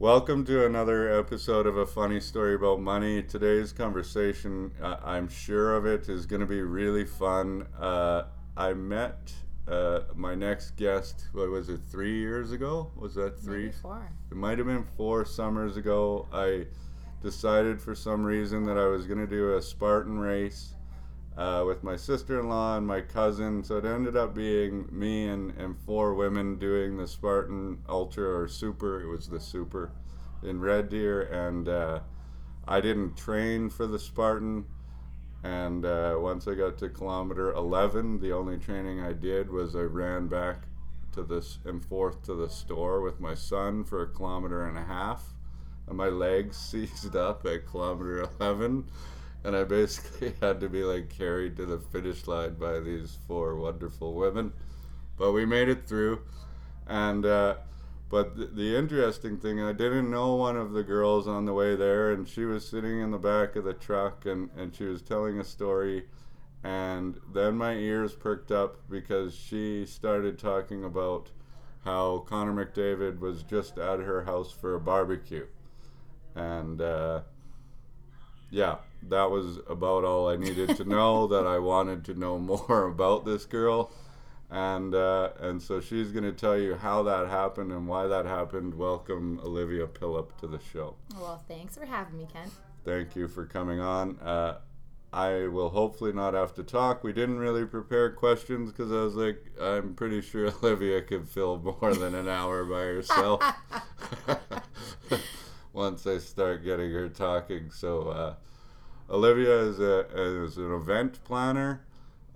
Welcome to another episode of A Funny Story About Money. Today's conversation, uh, I'm sure of it, is going to be really fun. Uh, I met uh, my next guest, what was it, three years ago? Was that three? Maybe four. It might have been four summers ago. I decided for some reason that I was going to do a Spartan race uh, with my sister-in-law and my cousin. So it ended up being me and, and four women doing the Spartan Ultra or Super. It was the Super in Red Deer, and uh, I didn't train for the Spartan. And uh, once I got to kilometer 11, the only training I did was I ran back to this and forth to the store with my son for a kilometer and a half. And my legs seized up at kilometer 11 and I basically had to be like carried to the finish line by these four wonderful women. But we made it through, and uh, but the, the interesting thing, I didn't know one of the girls on the way there, and she was sitting in the back of the truck, and and she was telling a story. And then my ears perked up because she started talking about how Connor McDavid was just at her house for a barbecue. And uh, yeah, that was about all I needed to know. that I wanted to know more about this girl, and uh, and so she's going to tell you how that happened and why that happened. Welcome, Olivia Pilip, to the show. Well, thanks for having me, Kent. Thank you for coming on. Uh, I will hopefully not have to talk. We didn't really prepare questions because I was like, I'm pretty sure Olivia could fill more than an hour by herself. Once I start getting her talking, so. Uh, Olivia is, a, is an event planner.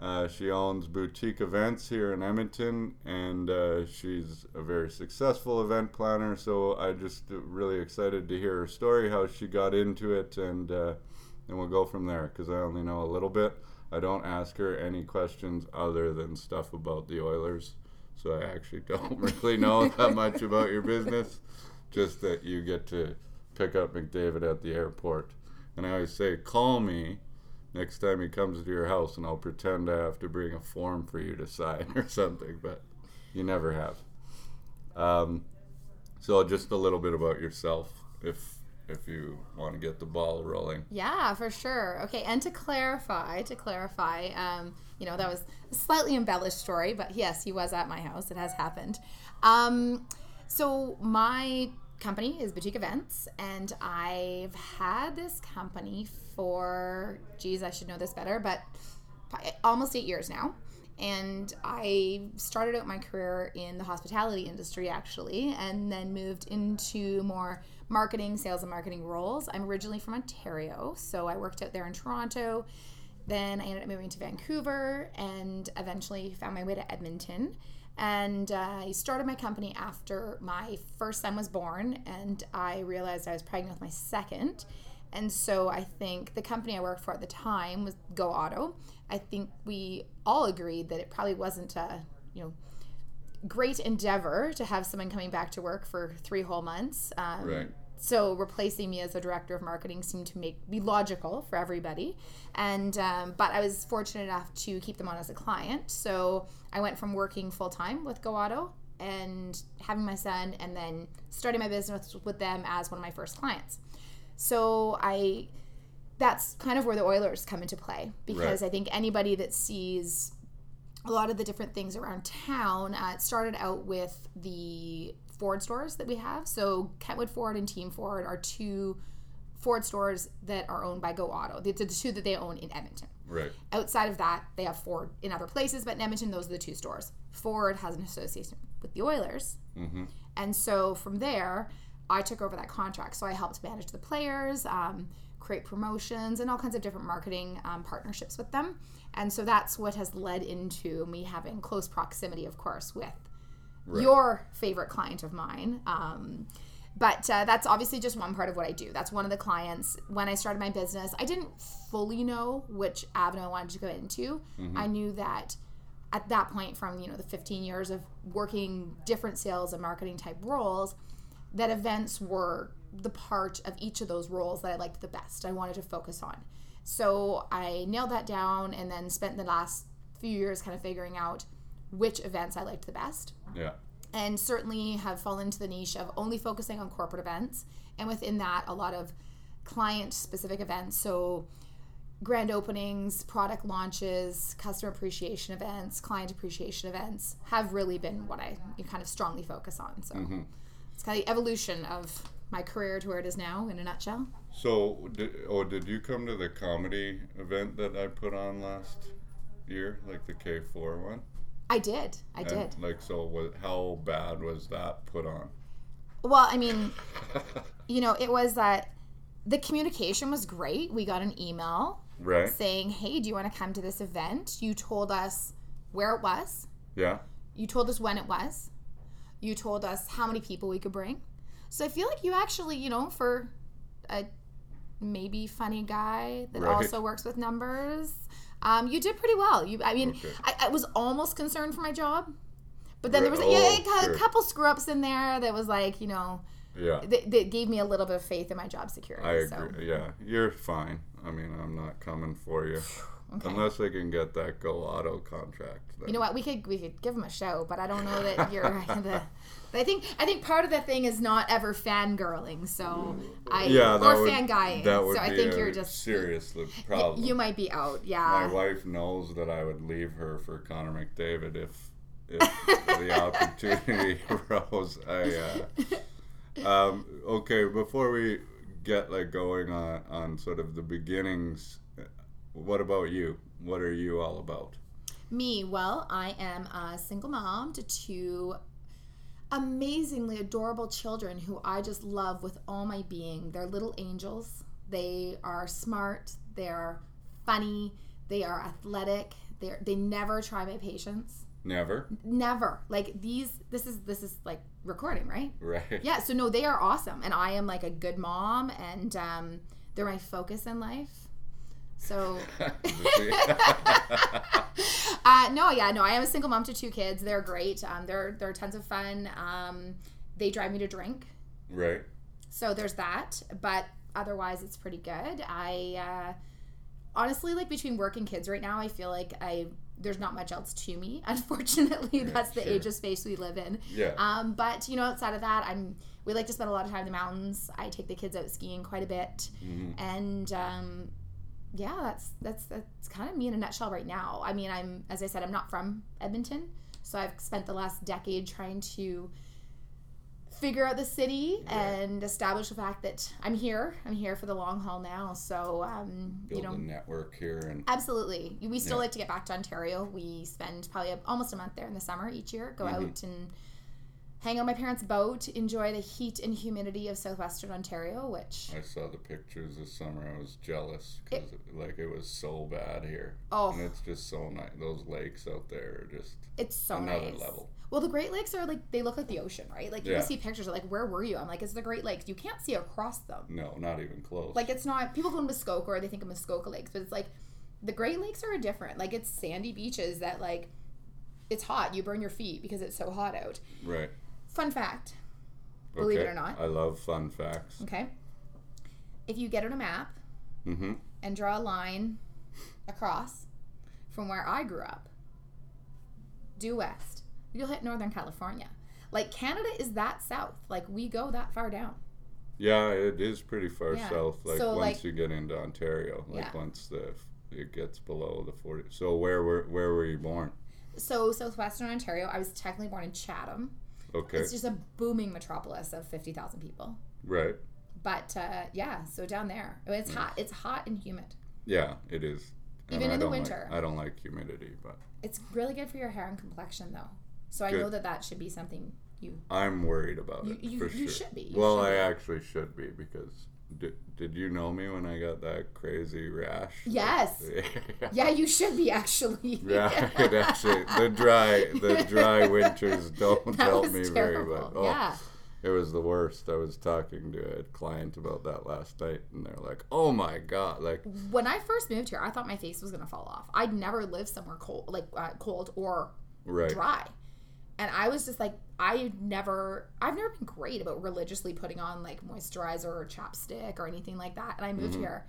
Uh, she owns boutique events here in Edmonton, and uh, she's a very successful event planner. So I just really excited to hear her story, how she got into it, and uh, and we'll go from there. Because I only know a little bit. I don't ask her any questions other than stuff about the Oilers. So I actually don't really know that much about your business. Just that you get to pick up McDavid at the airport. And I always say, call me next time he comes to your house, and I'll pretend I have to bring a form for you to sign or something. But you never have. Um, so just a little bit about yourself, if if you want to get the ball rolling. Yeah, for sure. Okay, and to clarify, to clarify, um, you know, that was a slightly embellished story, but yes, he was at my house. It has happened. Um, so my company is Boutique Events, and I've had this company for, geez, I should know this better, but almost eight years now. And I started out my career in the hospitality industry actually, and then moved into more marketing, sales, and marketing roles. I'm originally from Ontario, so I worked out there in Toronto. Then I ended up moving to Vancouver and eventually found my way to Edmonton. And uh, I started my company after my first son was born, and I realized I was pregnant with my second. And so I think the company I worked for at the time was Go Auto. I think we all agreed that it probably wasn't a, you know, great endeavor to have someone coming back to work for three whole months. Um, right so replacing me as the director of marketing seemed to make be logical for everybody. And um, but i was fortunate enough to keep them on as a client. So i went from working full-time with go auto and having my son and then starting my business with them as one of my first clients. So i that's kind of where the oilers come into play because right. i think anybody that sees a lot of the different things around town uh, it started out with the Ford stores that we have. So Kentwood Ford and Team Ford are two Ford stores that are owned by Go Auto. It's the two that they own in Edmonton. Right. Outside of that, they have Ford in other places, but in Edmonton, those are the two stores. Ford has an association with the Oilers. Mm-hmm. And so from there, I took over that contract. So I helped manage the players, um, create promotions, and all kinds of different marketing um, partnerships with them. And so that's what has led into me having close proximity, of course, with right. your favorite client of mine. Um, but uh, that's obviously just one part of what I do. That's one of the clients. When I started my business, I didn't fully know which avenue I wanted to go into. Mm-hmm. I knew that at that point, from you know the 15 years of working different sales and marketing type roles, that events were the part of each of those roles that I liked the best. I wanted to focus on. So I nailed that down, and then spent the last few years kind of figuring out which events I liked the best. Yeah. and certainly have fallen into the niche of only focusing on corporate events and within that a lot of client specific events so grand openings product launches customer appreciation events client appreciation events have really been what i kind of strongly focus on so mm-hmm. it's kind of the evolution of my career to where it is now in a nutshell So, did, oh, did you come to the comedy event that I put on last year, like the K four one? I did i And, did Like, so what? How bad was that put on? well i mean you know it was that the communication was great we got an email right. saying, "Hey, do you want to come to this event?" You told us where it was. Yeah. You told us when it was. You told us how many people we could bring. So I feel like you actually, you know, for a maybe funny guy that Right. also works with numbers, um, you did pretty well. You, I mean, Okay. I, I was almost concerned for my job, but then there was Right. yeah, Oh, a, couple screw ups in there that was like, you know, Yeah. that, that gave me a little bit of faith in my job security. I so. agree. Yeah, you're fine. I mean, I'm not coming for you Okay. unless they can get that Go Auto contract. then- You know what? We could we could give him a show, but I don't know that you're the. I think I think part of the thing is not ever fangirling. So I yeah, or would, fanguying. That would so I think a you're just serious y- You might be out. Yeah. My wife knows that I would leave her for Connor McDavid if if the opportunity arose. I uh, um, okay. Before we get like going on on sort of the beginnings, what about you? What are you all about? Me, well, I am a single mom to two amazingly adorable children who I just love with all my being. They're little angels. They are smart. They're funny. They are athletic. They they never try my patience. Never, Never. Like these. This is this is like recording, right? right? Yeah. So no, they are awesome, and I am like a good mom, and um, they're my focus in life. So. uh, no, yeah, no. I am a single mom to two kids. They're great. Um, they're they're tons of fun. Um, they drive me to drink, right. so there's that. But otherwise, it's pretty good. I uh, honestly like between work and kids right now. I feel like I there's not much else to me. Unfortunately, that's the sure. age of space we live in. Yeah. Um, but you know, outside of that, I'm we like to spend a lot of time in the mountains. I take the kids out skiing quite a bit, Mhm. and um, yeah, that's that's that's kind of me in a nutshell right now. I mean, I'm as I said, I'm not from Edmonton, so I've spent the last decade trying to figure out the city and establish the fact that I'm here. I'm here for the long haul now. So um, Build you know, a network here and Absolutely. We still Yeah. like to get back to Ontario. We spend probably a, almost a month there in the summer each year. Go Mhm. out and hang on my parents' boat, enjoy the heat and humidity of southwestern Ontario, which I saw the pictures this summer. I was jealous because like it was so bad here, oh, and it's just so nice. Those lakes out there are just it's so another nice. level. Well, the Great Lakes are like they look like the ocean, right? Like you Yeah. see pictures like where were you? I'm like it's the Great Lakes. You can't see across them. No, not even close. Like it's not people go to Muskoka or they think of Muskoka Lakes, but it's like the Great Lakes are different. Like it's sandy beaches that like it's hot. You burn your feet because it's so hot out. right. Fun fact. Believe it or not. I love fun facts. Okay. If you get on a map Mm-hmm. and draw a line across from where I grew up, due west, you'll hit Northern California. Like Canada is that south. Like we go that far down. Yeah, it is pretty far Yeah. south. Like So, once like- you get into Ontario, like Yeah. once the it gets below the forty. So where were where were you born? So southwestern Ontario, I was technically born in Chatham. Okay, It's just a booming metropolis of fifty thousand people. right. But uh, yeah, so down there, it's hot. It's hot and humid. Yeah, it is. And Even I in the don't like- winter. I don't like humidity, but It's really good for your hair and complexion, though. So I know that that should be something you. I'm worried about You- it you- for you sure. should be. You well, should I be. actually should be because did, did you know me when I got that crazy rash? Yes. Yeah, you should be actually. Yeah, it actually the dry the dry winters don't that help me terrible. very much. Oh, Yeah. It was the worst. I was talking to a client about that last night, and they're like, "Oh my god!" Like, When I first moved here, I thought my face was gonna fall off. I'd never lived somewhere cold, like uh, cold or right? dry, and I was just like, I never, I've never been great about religiously putting on like moisturizer or chapstick or anything like that. And I Mm-hmm. moved here,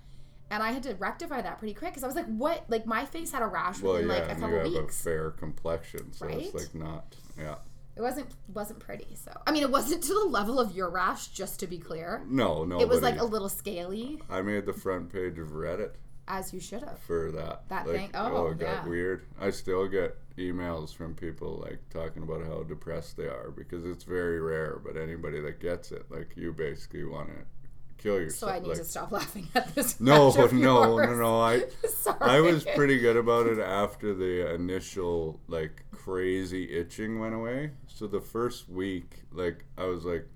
and I had to rectify that pretty quick because I was like, what? Like my face had a rash Well, within yeah, like a couple you have weeks. a fair complexion, so it's like not. Yeah, It wasn't wasn't pretty. So I mean, it wasn't to the level of your rash. Just to be clear, No, no. it was like a little scaly, I made the front page of Reddit as you should have. for that. That like, thing? Oh, oh, it got yeah. weird. I still get emails from people like talking about how depressed they are because it's very rare. But anybody that gets it, like you, basically want to kill yourself. So I need like, to stop laughing at this. No, no, no, no. I I was pretty good about it after the initial like crazy itching went away. So the first week, like I was like,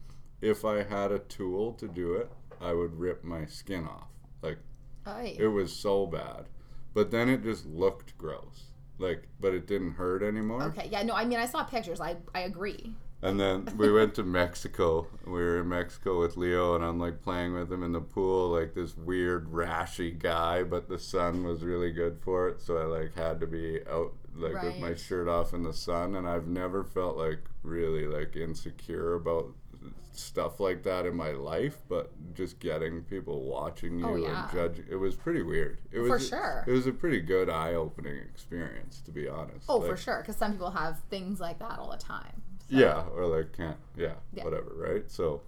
if I had a tool to do it, I would rip my skin off. Like Aye. it was so bad. But then it just looked gross. Like, but it didn't hurt anymore. Okay. Yeah. No. I mean, I saw pictures. I I agree. And then we went to Mexico. We were in Mexico with Leo, and I'm like playing with him in the pool, like this weird rashy guy. But the sun was really good for it, so I like had to be out like with my shirt off in the sun. And I've never felt like really like insecure about stuff like that in my life. But just getting people watching oh, you Oh, yeah. and judging, it was pretty weird. It was For sure. It was a pretty good eye-opening experience, to be honest. Oh, Like, for sure. Because some people have things like that all the time. yeah, or like can't. Yeah, Yeah. whatever. Right. So,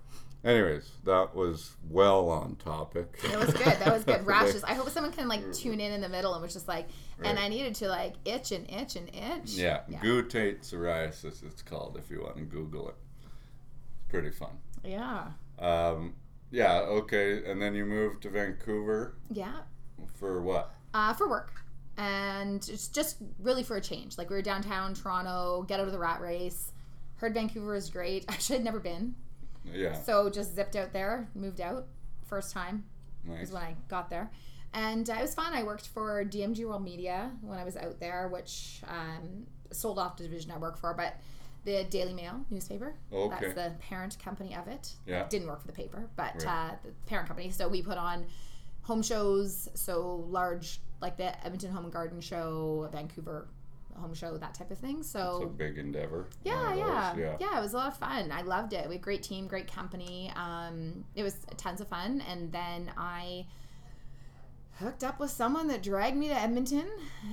anyways, that was well on topic. It was good. That was good. Rashes. I hope someone can like tune in in the middle and was just like, and Right. I needed to like itch and itch and itch. Yeah, Yeah. guttate psoriasis. It's called if you want to Google it. Pretty fun. Yeah. Um, yeah. Okay. And then you moved to Vancouver Yeah. for what? Uh, for work. And it's just really for a change. Like we were downtown Toronto, get out of the rat race. Heard Vancouver is great. Actually, I'd never been. Yeah. So just zipped out there, moved out. First time Nice. is when I got there. And uh, it was fun. I worked for DMG World Media when I was out there, which um, sold off the division I work for, but the Daily Mail newspaper. Okay. That's the parent company of it. Yeah. Didn't work for the paper, but Right. uh, the parent company. So we put on home shows, so large, like the Edmonton Home and Garden Show, Vancouver Home Show, that type of thing. It's a So big endeavor. yeah, of yeah, yeah, It was a lot of fun. I loved it. We had a great team, great company. Um, it was tons of fun. And then I hooked up with someone that dragged me to Edmonton,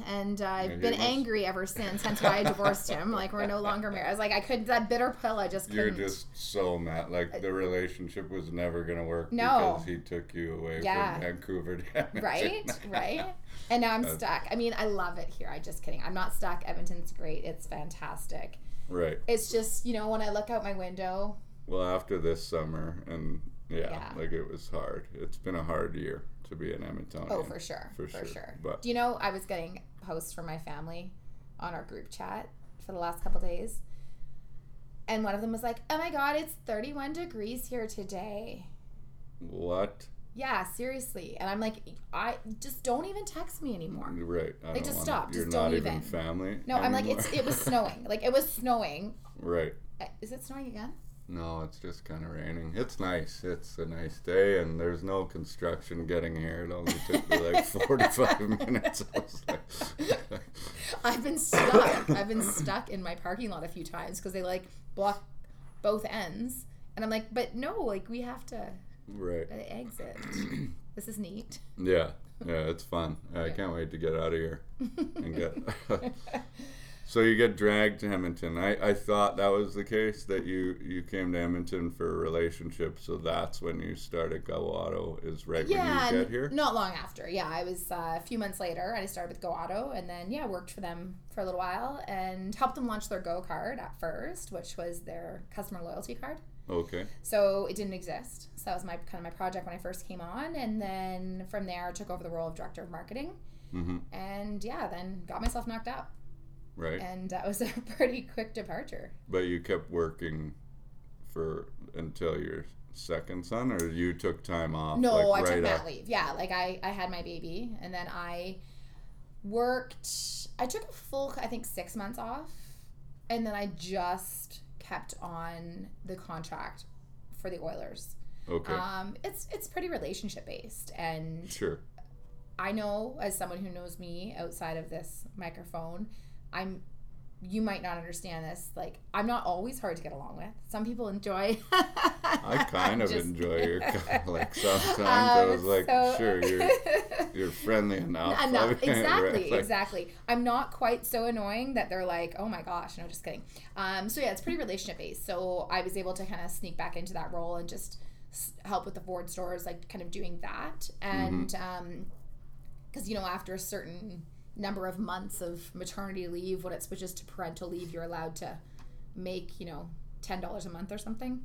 and uh, I've been angry ever since. Hence why I divorced him. Like we're no longer married. I was like, I couldn't. That bitter pill. I just You're just so mad. Like the relationship was never gonna work No. because he took you away Yeah. from Vancouver right, right. And now I'm Uh, stuck. I mean, I love it here. I just kidding. I'm not stuck. Edmonton's great. It's fantastic. Right. It's just you know when I look out my window, Well, after this summer, and yeah, Yeah. like it was hard. It's been a hard year to be an Edmontonian. Oh, for sure. For For, sure. sure. But- Do you know I was getting posts from my family on our group chat for the last couple days? And one of them was like, "Oh my god, it's 31 degrees here today." What? Yeah, seriously. And I'm like, I just don't even text me anymore. Right. I don't just stop. You're Just not don't even even. family. No, I'm like, it's it was snowing. Like it was snowing. right. Uh, Is it snowing again? No, it's just kind of raining. It's nice. It's a nice day, and there's no construction getting here. It only took me like 45 minutes. I was like, I've been stuck. I've been stuck in my parking lot a few times because they like block both ends, and I'm like, but no, like we have to right. uh, exit. this is neat. Yeah. Yeah, it's fun. I can't wait to get out of here and get. so you get dragged to Edmonton. I, I thought that was the case that you you came to Edmonton for a relationship. So that's when you started Go Auto. Is right yeah, when you get here. not long after. Yeah, I was uh, a few months later. I started with Go Auto, and then yeah, worked for them for a little while and helped them launch their Go card at first, which was their customer loyalty card. Okay. So it didn't exist. So that was my kind of my project when I first came on, and then from there I took over the role of director of marketing, hmm and yeah, then got myself knocked up, Right. and that was a pretty quick departure. But you kept working for until your second son, or you took time off. No, like, I took right mat leave. Yeah, like I, I had my baby, and then I worked. I took a full, I think, six months off, and then I just kept on the contract for the Oilers. Okay. Um, it's it's pretty relationship based, and sure. I know as someone who knows me outside of this microphone, I'm. You might not understand this. Like, I'm not always hard to get along with. Some people enjoy. I kind of enjoy your like sometimes I Um, was like, so- sure, you're you're friendly enough. enough. Like, Exactly, like, exactly. I'm not quite so annoying that they're like, oh my gosh. No, just kidding. Um, so yeah, it's pretty relationship based. So I was able to kind of sneak back into that role and just help with the Ford stores, like kind of doing that. And um, because you know, after a certain number of months of maternity leave, when it switches to parental leave, you're allowed to make you know ten dollars a month or something.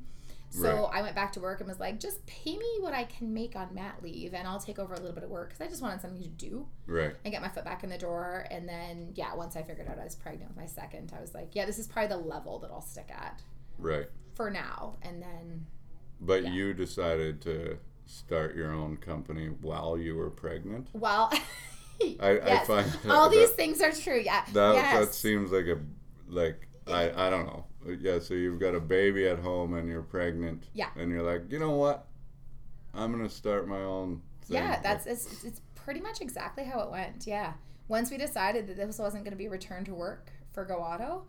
So I went back to work and was like, just pay me what I can make on mat leave, and I'll take over a little bit of work because I just wanted something to do Right. and get my foot back in the door. And then, yeah, once I figured out I was pregnant with my second, I was like, yeah, this is probably the level that I'll stick at Right. for now. And then, But Yeah. you decided to start your own company while you were pregnant. well, I, I find all that, these things are true. Yeah. that yes. that seems like a like I I don't know. Yeah, so you've got a baby at home and you're pregnant. Yeah. And you're like, you know what? I'm gonna start my own. Thing. yeah, that's it's, it's pretty much exactly how it went. Yeah. Once we decided that this wasn't going to be return to work for Go Auto,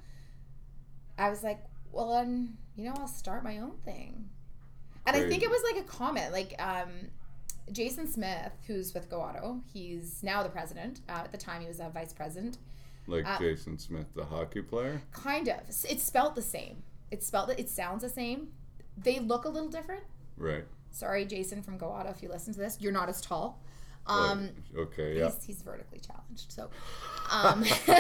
I was like, well, then, you know, I'll start my own thing. And I think it was like a comment, like um, Jason Smith, who's with Go Auto, he's now the president. Uh, at the time, he was a vice president. like uh, Jason Smith, the hockey player. Kind of. It's spelled the same. It's spelled. It sounds the same. They look a little different. Right. Sorry, Jason from Go Auto, if you listen to this, you're not as tall. Um, Like, okay. Yeah. he's, he's vertically challenged. So, um,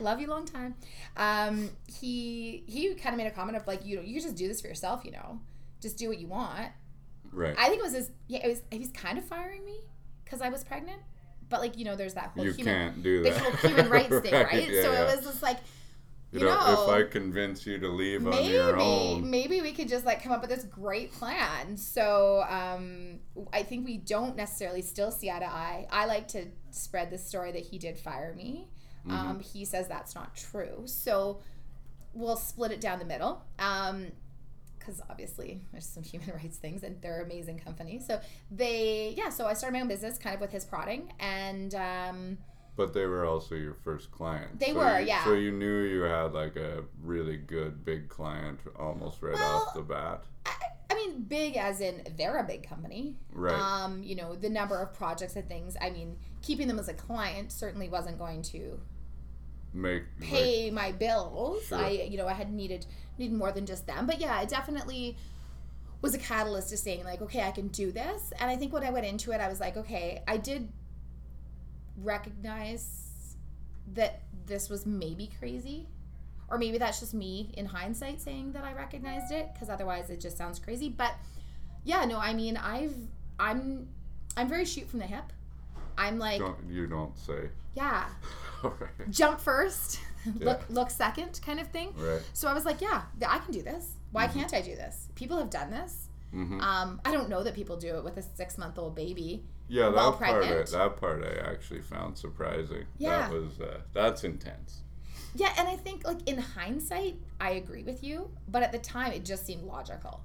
love you long time. Um, he he kind of made a comment of like, you know, you just do this for yourself. You know, just do what you want. Right. I think it was his. Yeah, it was. He was kind of firing me because I was pregnant. But like you know, there's that whole you human, can't do that. whole human rights thing, right? yeah, so yeah. it was just like, You you know, know, if I convince you to leave on your own, maybe we could just like come up with this great plan so um i think we don't necessarily still see eye to eye i like to spread the story that he did fire me Mm-hmm. um he says that's not true so we'll split it down the middle um because obviously there's some human rights things and they're an amazing companies so they yeah so i started my own business kind of with his prodding and um but they were also your first client. They So were, you- yeah. So you knew you had like a really good big client almost right off the bat. I, I mean, big as in they're a big company. Right. Um, you know, the number of projects and things. I mean, keeping them as a client certainly wasn't going to Make like, pay my bills. Sure. I, you know, I had needed needed more than just them. But yeah, it definitely was a catalyst to saying like, okay, I can do this. And I think when I went into it, I was like, okay, I did recognize that this was maybe crazy. Or maybe that's just me in hindsight saying that I recognized it because otherwise it just sounds crazy. But yeah, no, I mean, I've I'm I'm very shoot from the hip. I'm like, don't you don't say. yeah, All right. jump first, Yeah. look second kind of thing. Right. So I was like, yeah, I can do this. Why can't I do this? People have done this. Mm-hmm. Um, I don't know that people do it with a six month old baby. Yeah, that part I, that part I actually found surprising. Yeah. That was uh, that's intense. Yeah, and I think like in hindsight, I agree with you, but at the time it just seemed logical.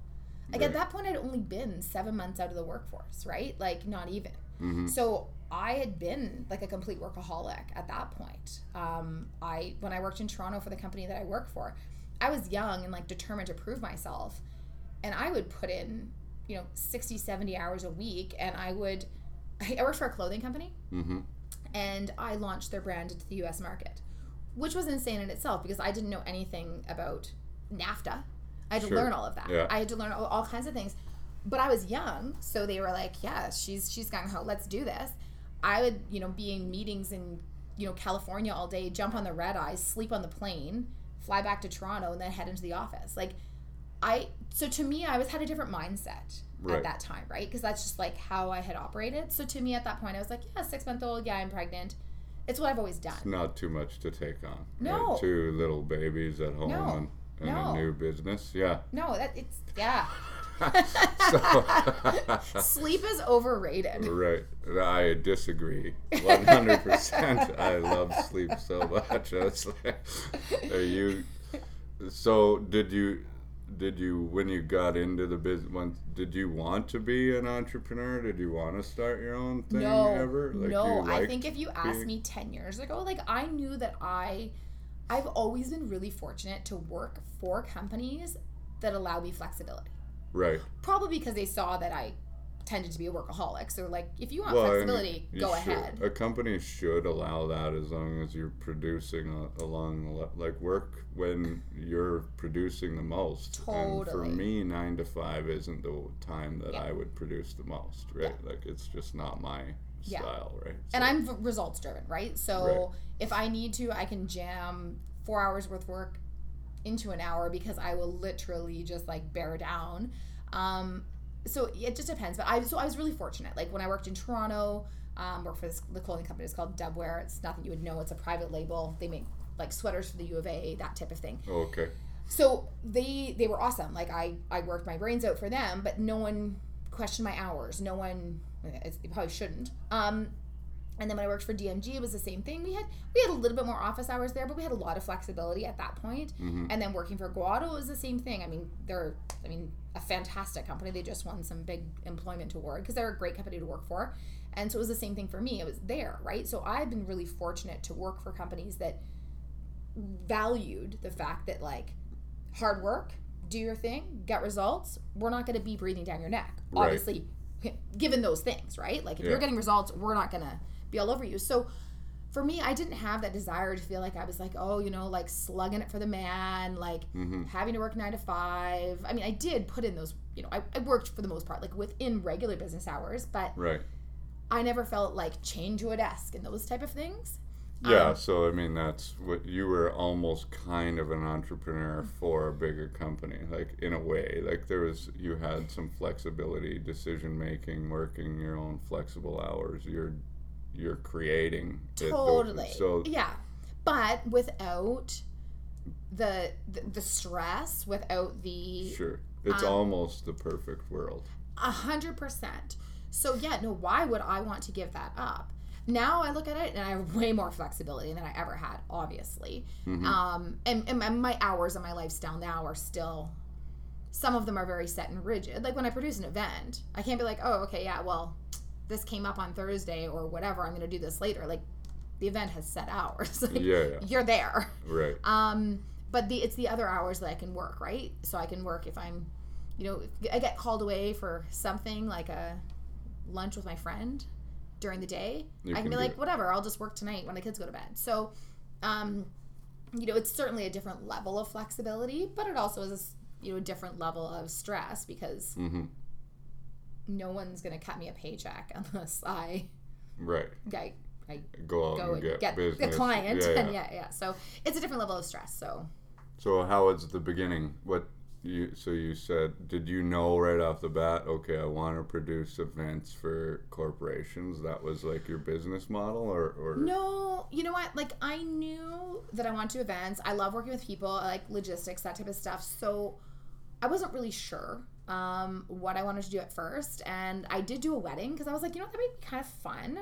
Like Right. at that point, I'd only been seven months out of the workforce, right? Like not even. Mhm. So I had been like a complete workaholic at that point. Um, I when I worked in Toronto for the company that I work for, I was young and like determined to prove myself, and I would put in you know 60 70 hours a week and i would i worked for a clothing company Mm-hmm. and I launched their brand into the US market, which was insane in itself because I didn't know anything about NAFTA. I had to Sure. learn all of that. Yeah. I had to learn all, all kinds of things. But I was young, so they were like, "Yeah, she's she's gung ho. Let's do this." I would, you know, be in meetings in, you know, California all day, jump on the red eye, sleep on the plane, fly back to Toronto, and then head into the office. Like, I so to me, I was had a different mindset Right. at that time, right? Because that's just like how I had operated. So to me, at that point, I was like, yeah, six month old, yeah, I'm pregnant. It's what I've always done. Not too much to take on. No. Right? Two little babies at home No. and, and No. a new business. Yeah. No, that it's yeah. so, Sleep is overrated. right. I disagree. 100%. I love sleep so much. Like, are you. So, did you. Did you, when you got into the business, did you want to be an entrepreneur? Did you want to start your own thing no, ever? no. I think if you asked me ten years ago, like I knew that I, I've always been really fortunate to work for companies that allow me flexibility. Right. Probably because they saw that I tended to be a workaholic. So like if you want Well, flexibility, you go should- ahead. A company should allow that as long as you're producing a, along the le- like work when you're producing the most. And for me, nine to five isn't the time that Yeah. I would produce the most. Right? Like it's just not my Yeah. style. Right? and I'm v- results driven, right? So Right. if I need to, I can jam four hours worth work into an hour because I will literally just like bear down. Um, so it just depends. But I so I was really fortunate. Like when I worked in Toronto, um, worked for this, the clothing company. It's called Dubwear. It's nothing you would know. It's a private label. They make like sweaters for the U of A, that type of thing. Oh, okay. So they they were awesome. Like I I worked my brains out for them, but no one questioned my hours. No one it probably shouldn't. Um, and then when I worked for DMG, it was the same thing. We had we had a little bit more office hours there, but we had a lot of flexibility at that point. Mhm. And then working for Go Auto was the same thing. I mean, they're I mean a fantastic company. They just won some big employment award because they're a great company to work for. And so it was the same thing for me. It was there, right? So I've been really fortunate to work for companies that valued the fact that like hard work, do your thing, get results. We're not going to be breathing down your neck. Right. Obviously, given those things, right? Like if Yeah. you're getting results, we're not going to be all over you. So for me, I didn't have that desire to feel like I was like, oh, you know, like slugging it for the man, like Mm-hmm. having to work nine to five. I mean, I did put in those, you know, I, I worked for the most part, like within regular business hours, but Right. I never felt like chained to a desk and those type of things. Yeah, Um, so I mean that's what you were almost kind of an entrepreneur for a bigger company, like in a way. Like there was you had some flexibility, decision making, working your own flexible hours. You're you're creating it. Totally. So yeah, but without the the, the stress, without the sure, it's Um, almost the perfect world. a hundred percent. So yeah, no. Why would I want to give that up? Now I look at it and I have way more flexibility than I ever had, obviously. Mhm. Um, and, and my- my hours and my lifestyle now are still. Some of them are very set and rigid. Like when I produce an event, I can't be like, oh, okay, yeah, well, this came up on Thursday or whatever. I'm going to do this later. Like the event has set hours. Like, Yeah, yeah, You're there. right. Um, but the it's the other hours that I can work, right? So I can work if I'm, you know, I get called away for something like a lunch with my friend during the day. You I can can be like, it. whatever, I'll just work tonight when the kids go to bed. So, um, you know, it's certainly a different level of flexibility, but it also is, you know, a different level of stress because Mm-hmm. No one's gonna cut me a paycheck unless I, Right. I, I Go out go and and get, get, a client. Yeah, And yeah. yeah, yeah. So it's a different level of stress. So. So how was the beginning? What you so you said? Did you know right off the bat? Okay, I want to produce events for corporations. That was like your business model, or or No, you know what? Like I knew that I want to events. I love working with people. I like logistics, that type of stuff. So I wasn't really sure um, what I wanted to do at first, and I did do a wedding because I was like, you know, that might be kind of fun.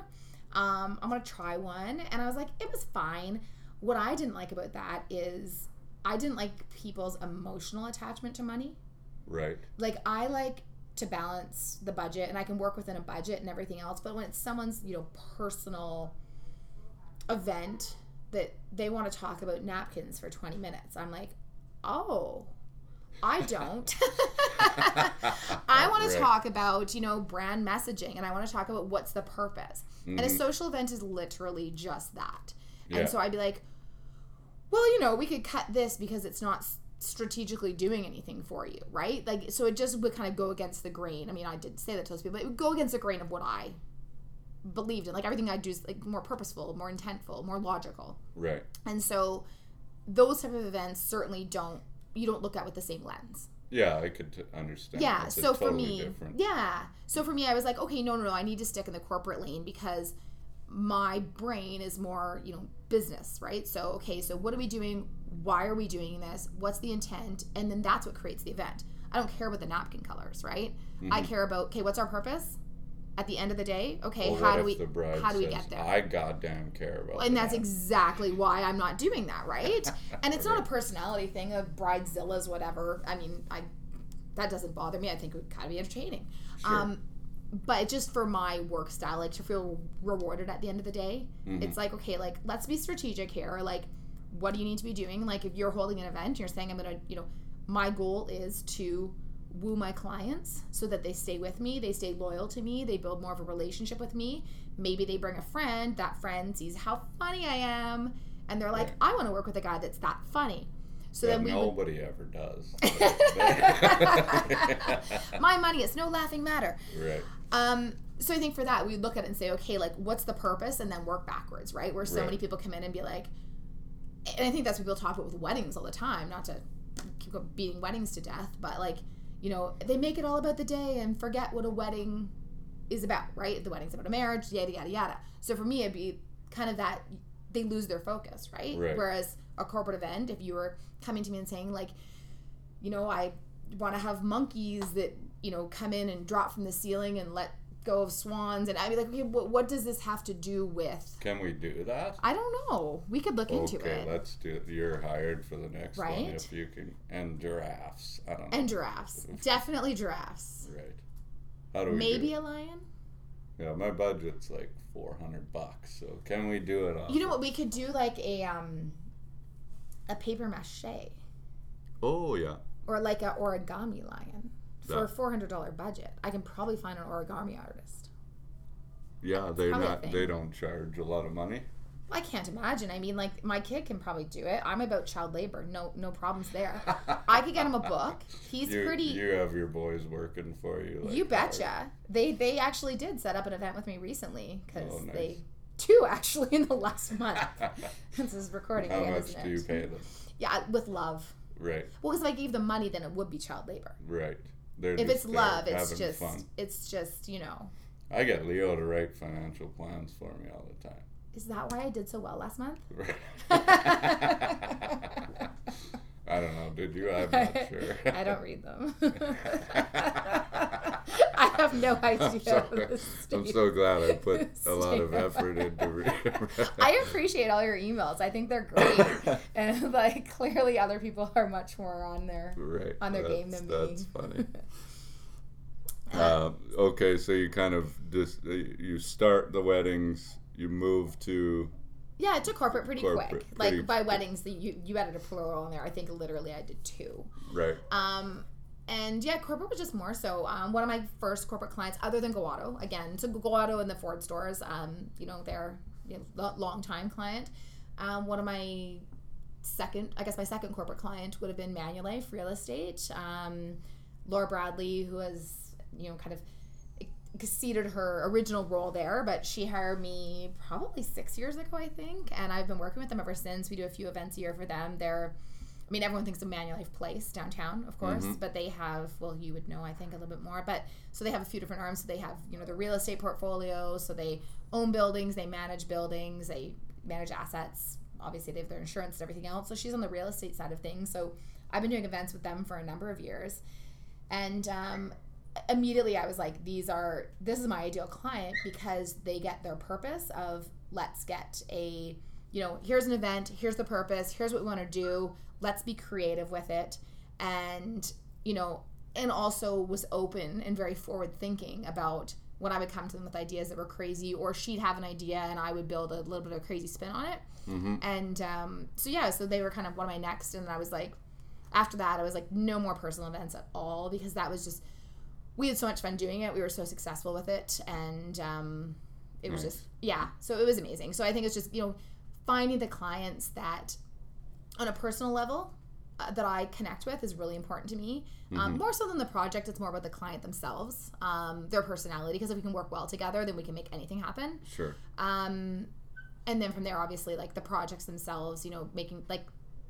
Um, I'm gonna try one, and I was like, it was fine. What I didn't like about that is I didn't like people's emotional attachment to money right? like I like to balance the budget and I can work within a budget and everything else but when it's someone's you know personal event that they want to talk about napkins for 20 minutes I'm like oh I don't I want to Right. talk about you know brand messaging and I want to talk about what's the purpose and a Mhm. social event is literally just that Yeah. and so I'd be like well, you know, we could cut this because it's not strategically doing anything for you, right? Like, so it just would kind of go against the grain. I mean, I didn't say that to those people, but it would go against the grain of what I believed in. Like, everything I do is like more purposeful, more intentful, more logical. Right. And so those type of events certainly don't, you don't look at with the same lens. Yeah, I could t- understand. Yeah. A So for me, different. yeah. So for me, I was like, okay, no, no, no, I need to stick in the corporate lane because my brain is more, you know, business, right? So, okay, so what are we doing? Why are we doing this? What's the intent? And then that's what creates the event. I don't care about the napkin colors, right? I Mhm. care about, okay, what's our purpose? At the end of the day, okay, Well, how do we the bride how do we get there? I goddamn care about. and the that's exactly why I'm not doing that, right? And it's not a personality thing of bridezillas, whatever. I mean, I that doesn't bother me. I think it would kind of be entertaining. Sure. Um, but just for my work style, like to feel rewarded at the end of the day, Mhm. it's like okay, like let's be strategic here. Like, what do you need to be doing? Like, if you're holding an event, you're saying I'm gonna, you know, my goal is to woo my clients so that they stay with me, they stay loyal to me, they build more of a relationship with me. Maybe they bring a friend, that friend sees how funny I am, and they're like, Right. I want to work with a guy that's that funny. So that then we would nobody ever does. my money is no laughing matter. right. Um, so I think for that, we look at it and say, okay, like what's the purpose, and then work backwards, right? Where so Right. many people come in and be like, and I think that's what people talk about with weddings all the time. Not to keep beating weddings to death, but like, you know, they make it all about the day and forget what a wedding is about, right? The wedding's about a marriage, yada yada yada. So for me, it'd be kind of that they lose their focus, right? Right. Whereas a corporate event, if you were coming to me and saying like, you know, I want to have monkeys that you know come in and drop from the ceiling and let go of swans, and I'd be like, okay, what, what does this have to do with? Can we do that? I don't know. We could look into okay, it. let's do it. You're hired for the next one Right? if you can. And giraffes. I don't know. And giraffes, definitely giraffes. right. How do we Maybe a lion. Yeah, my budget's like 400 bucks. So can we do it on? You know what? We could do like a um, a paper mache Oh, yeah. or like a origami lion for a four hundred dollar budget. I can probably find an origami artist. Yeah, they not they don't charge a lot of money. I can't imagine. I mean, like my kid can probably do it. I'm about child labor. No, no problems there. I could get him a book. He's you, pretty. You have your boys working for you. Like you hard. betcha. They they actually did set up an event with me recently because Oh, nice. they two actually in the last month. this is recording How again, much do it? you pay them? Yeah, with love. Right, Well, because if I gave them money, then it would be child labor. right. They're If it's love, it's just fun. it's just you know. I get Leo to write financial plans for me all the time. Is that why I did so well last month? I don't know. Did you? I'm not sure. I don't read them. I have no idea. I'm so, I'm so glad I put a lot of effort into reading. I appreciate all your emails. I think they're great, and like clearly other people are much more on their right. on their game that's, than me. That's funny. Uh, okay, so you kind of just you start the weddings, you move to yeah, it took corporate pretty Corporate, quick. pretty Like by weddings, the, you you added a plural in there. I think literally I did two. right. Um, and yeah, corporate was just more so. Um, one of my first corporate clients, other than Go Auto, again, so Go Auto and the Ford stores, um, you know, they're you know, long time client. Um, one of my second, I guess my second corporate client would have been Manulife Real Estate. Um, Laura Bradley, who has, you know, kind of exceeded her original role there, but she hired me probably six years ago, I think, and I've been working with them ever since. We do a few events a year for them. They're mean, everyone thinks of Manulife Place downtown, of course, Mhm. but they have, well, you would know, I think, a little bit more. But so they have a few different arms. So they have, you know, the real estate portfolio. So they own buildings, they manage buildings, they manage assets. Obviously, they have their insurance and everything else. So she's on the real estate side of things. So I've been doing events with them for a number of years. And um, immediately I was like, these are, this is my ideal client because they get their purpose of let's get a, you know, here's an event, here's the purpose, here's what we want to do, let's be creative with it. And, you know, and also was open and very forward thinking about when I would come to them with ideas that were crazy, or she'd have an idea and I would build a little bit of a crazy spin on it. Mm-hmm. And um, so, yeah, so they were kind of one of my next. And I was like, after that, I was like, no more personal events at all because that was just, we had so much fun doing it. We were so successful with it. And um, it was Nice. just, yeah, so it was amazing. So I think it's just, you know, finding the clients that on a personal level, uh, that I connect with is really important to me. Um, Mhm. more so than the project, it's more about the client themselves, um, their personality. Because if we can work well together, then we can make anything happen. Sure. Um, and then from there, obviously, like the projects themselves, you know, making like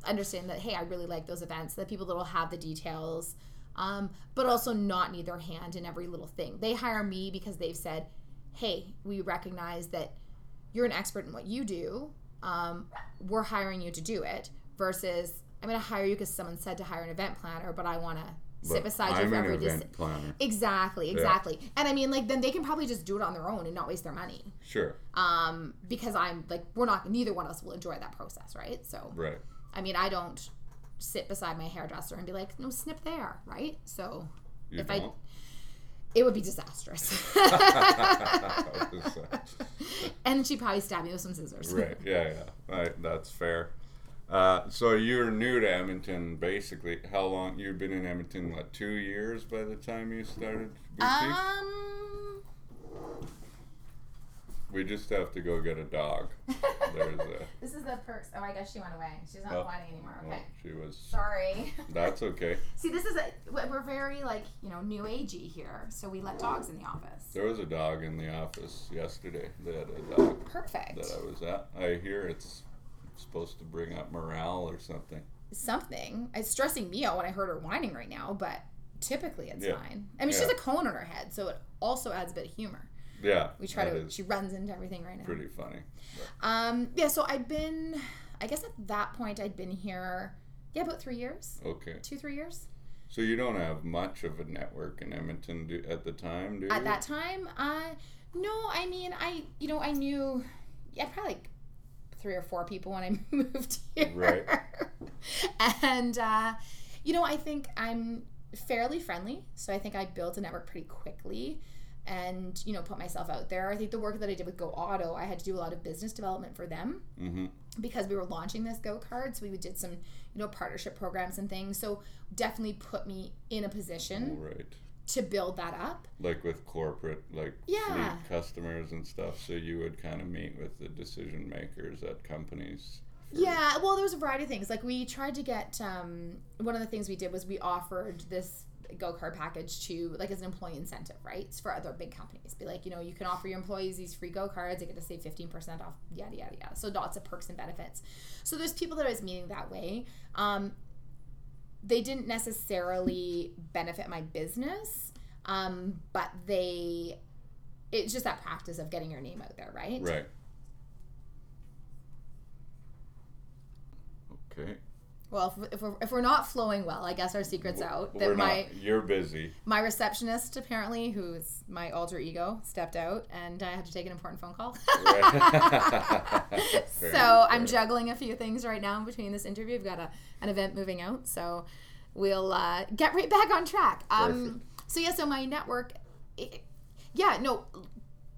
understand that hey, I really like those events. The people that will have the details, um, but also not need their hand in every little thing. They hire me because they've said, hey, we recognize that you're an expert in what you do. Um, we're hiring you to do it. Versus, I'm going to hire you because someone said to hire an event planner, but I want to sit beside I'm you for every event planner. Exactly, exactly. And I mean, like, then they can probably just do it on their own and not waste their money Sure. um, because I'm like we're not neither one of us will enjoy that process, right? So Right. I mean, I don't sit beside my hairdresser and be like, no, snip there, right? So You if don't. I, it would be disastrous, and she'd probably stab me with some scissors. right. Yeah. Yeah. Right. That's fair. Uh, so you're new to Edmonton, basically. How long you've been in Edmonton? What two years by the time you started boutique? Um, we just have to go get a dog. There's a. this is the perks. Oh, I guess she went away. She's not Oh. anymore. Well, Okay. she was. Sorry. That's okay. See, this is a we're very like you know new agey here, so we let dogs in the office. There was a dog in the office yesterday. They had a dog Perfect. that I was at. I hear it's supposed to bring up morale or something. Something. It's stressing me out when I heard her whining right now, but typically it's Yeah. fine. I mean, she's Yeah. a cone on her head, so it also adds a bit of humor. Yeah, We try to. She runs into everything right now. pretty funny. Um. Yeah. So I've been. I guess at that point I'd been here. Yeah, about three years. Okay, Two, three years. so you don't have much of a network in Edmonton do, at the time, do you? At that time, uh, no. I mean, I you know I knew, yeah, probably three or four people when I moved here. Right. and uh, you know, I think I'm fairly friendly, so I think I built a network pretty quickly. And you know, put myself out there. I think the work that I did with Go Auto, I had to do a lot of business development for them Mm-hmm. because we were launching this Go card. So we did some, you know, partnership programs and things. So definitely put me in a position Right. To build that up. Like with corporate, like Yeah. customers and stuff. So you would kind of meet with the decision makers at companies. Yeah, well, there was a variety of things. Like we tried to get um, one of the things we did was we offered this go card package to like as an employee incentive, right? It's for other big companies. Be like, you know, you can offer your employees these free go cards. They get to save fifteen percent off. Yada yada yada. So lots of perks and benefits. So there's people that I was meeting that way. Um, they didn't necessarily benefit my business, um, but they. It's just that practice of getting your name out there, right? Right. Okay. Well, if, if, we're, if we're not flowing well, I guess our secret's out. That We're my not. You're busy. my receptionist apparently, who's my alter ego, stepped out, and I had to take an important phone call. So Fair, I'm juggling a few things right now in between this interview. I've got a, an event moving out, so we'll uh, get right back on track. Um, so yeah, so my network, it, yeah, no.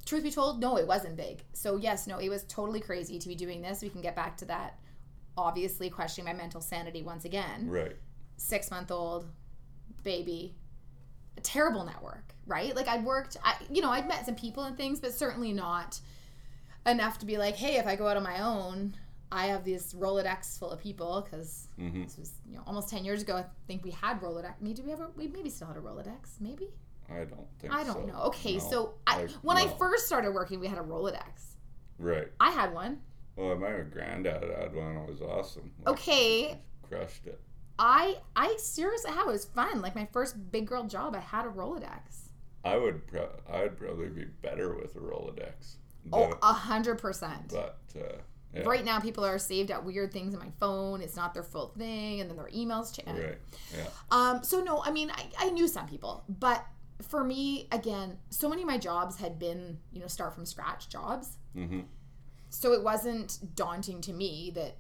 Truth be told, no, it wasn't big. So yes, no, it was totally crazy to be doing this. We can get back to that. Obviously, questioning my mental sanity once again Right. six month old baby a terrible network right like i'd worked I, you know i'd met some people and things but certainly not enough to be like hey if i go out on my own i have this rolodex full of people because Mm-hmm. this was you know almost 10 years ago i think we had rolodex maybe do we ever we maybe still had a rolodex maybe I don't think. i don't so. know okay No. so I, Like, when i first started working we had a rolodex Right. i had one Well, my granddad had one. It was awesome. Like, okay Crushed it. i i seriously how it was fun like my first big girl job i had a rolodex I would. Pro- I'd probably be better with a Rolodex. Oh, than- a hundred percent. but uh, yeah. Right now, people are saved at weird things in my phone. It's not their full thing, and then their emails change. Right. Yeah. Um. So no, I mean, I, I knew some people, but for me, again, so many of my jobs had been, you know, start from scratch jobs. Mm-hmm. So it wasn't daunting to me that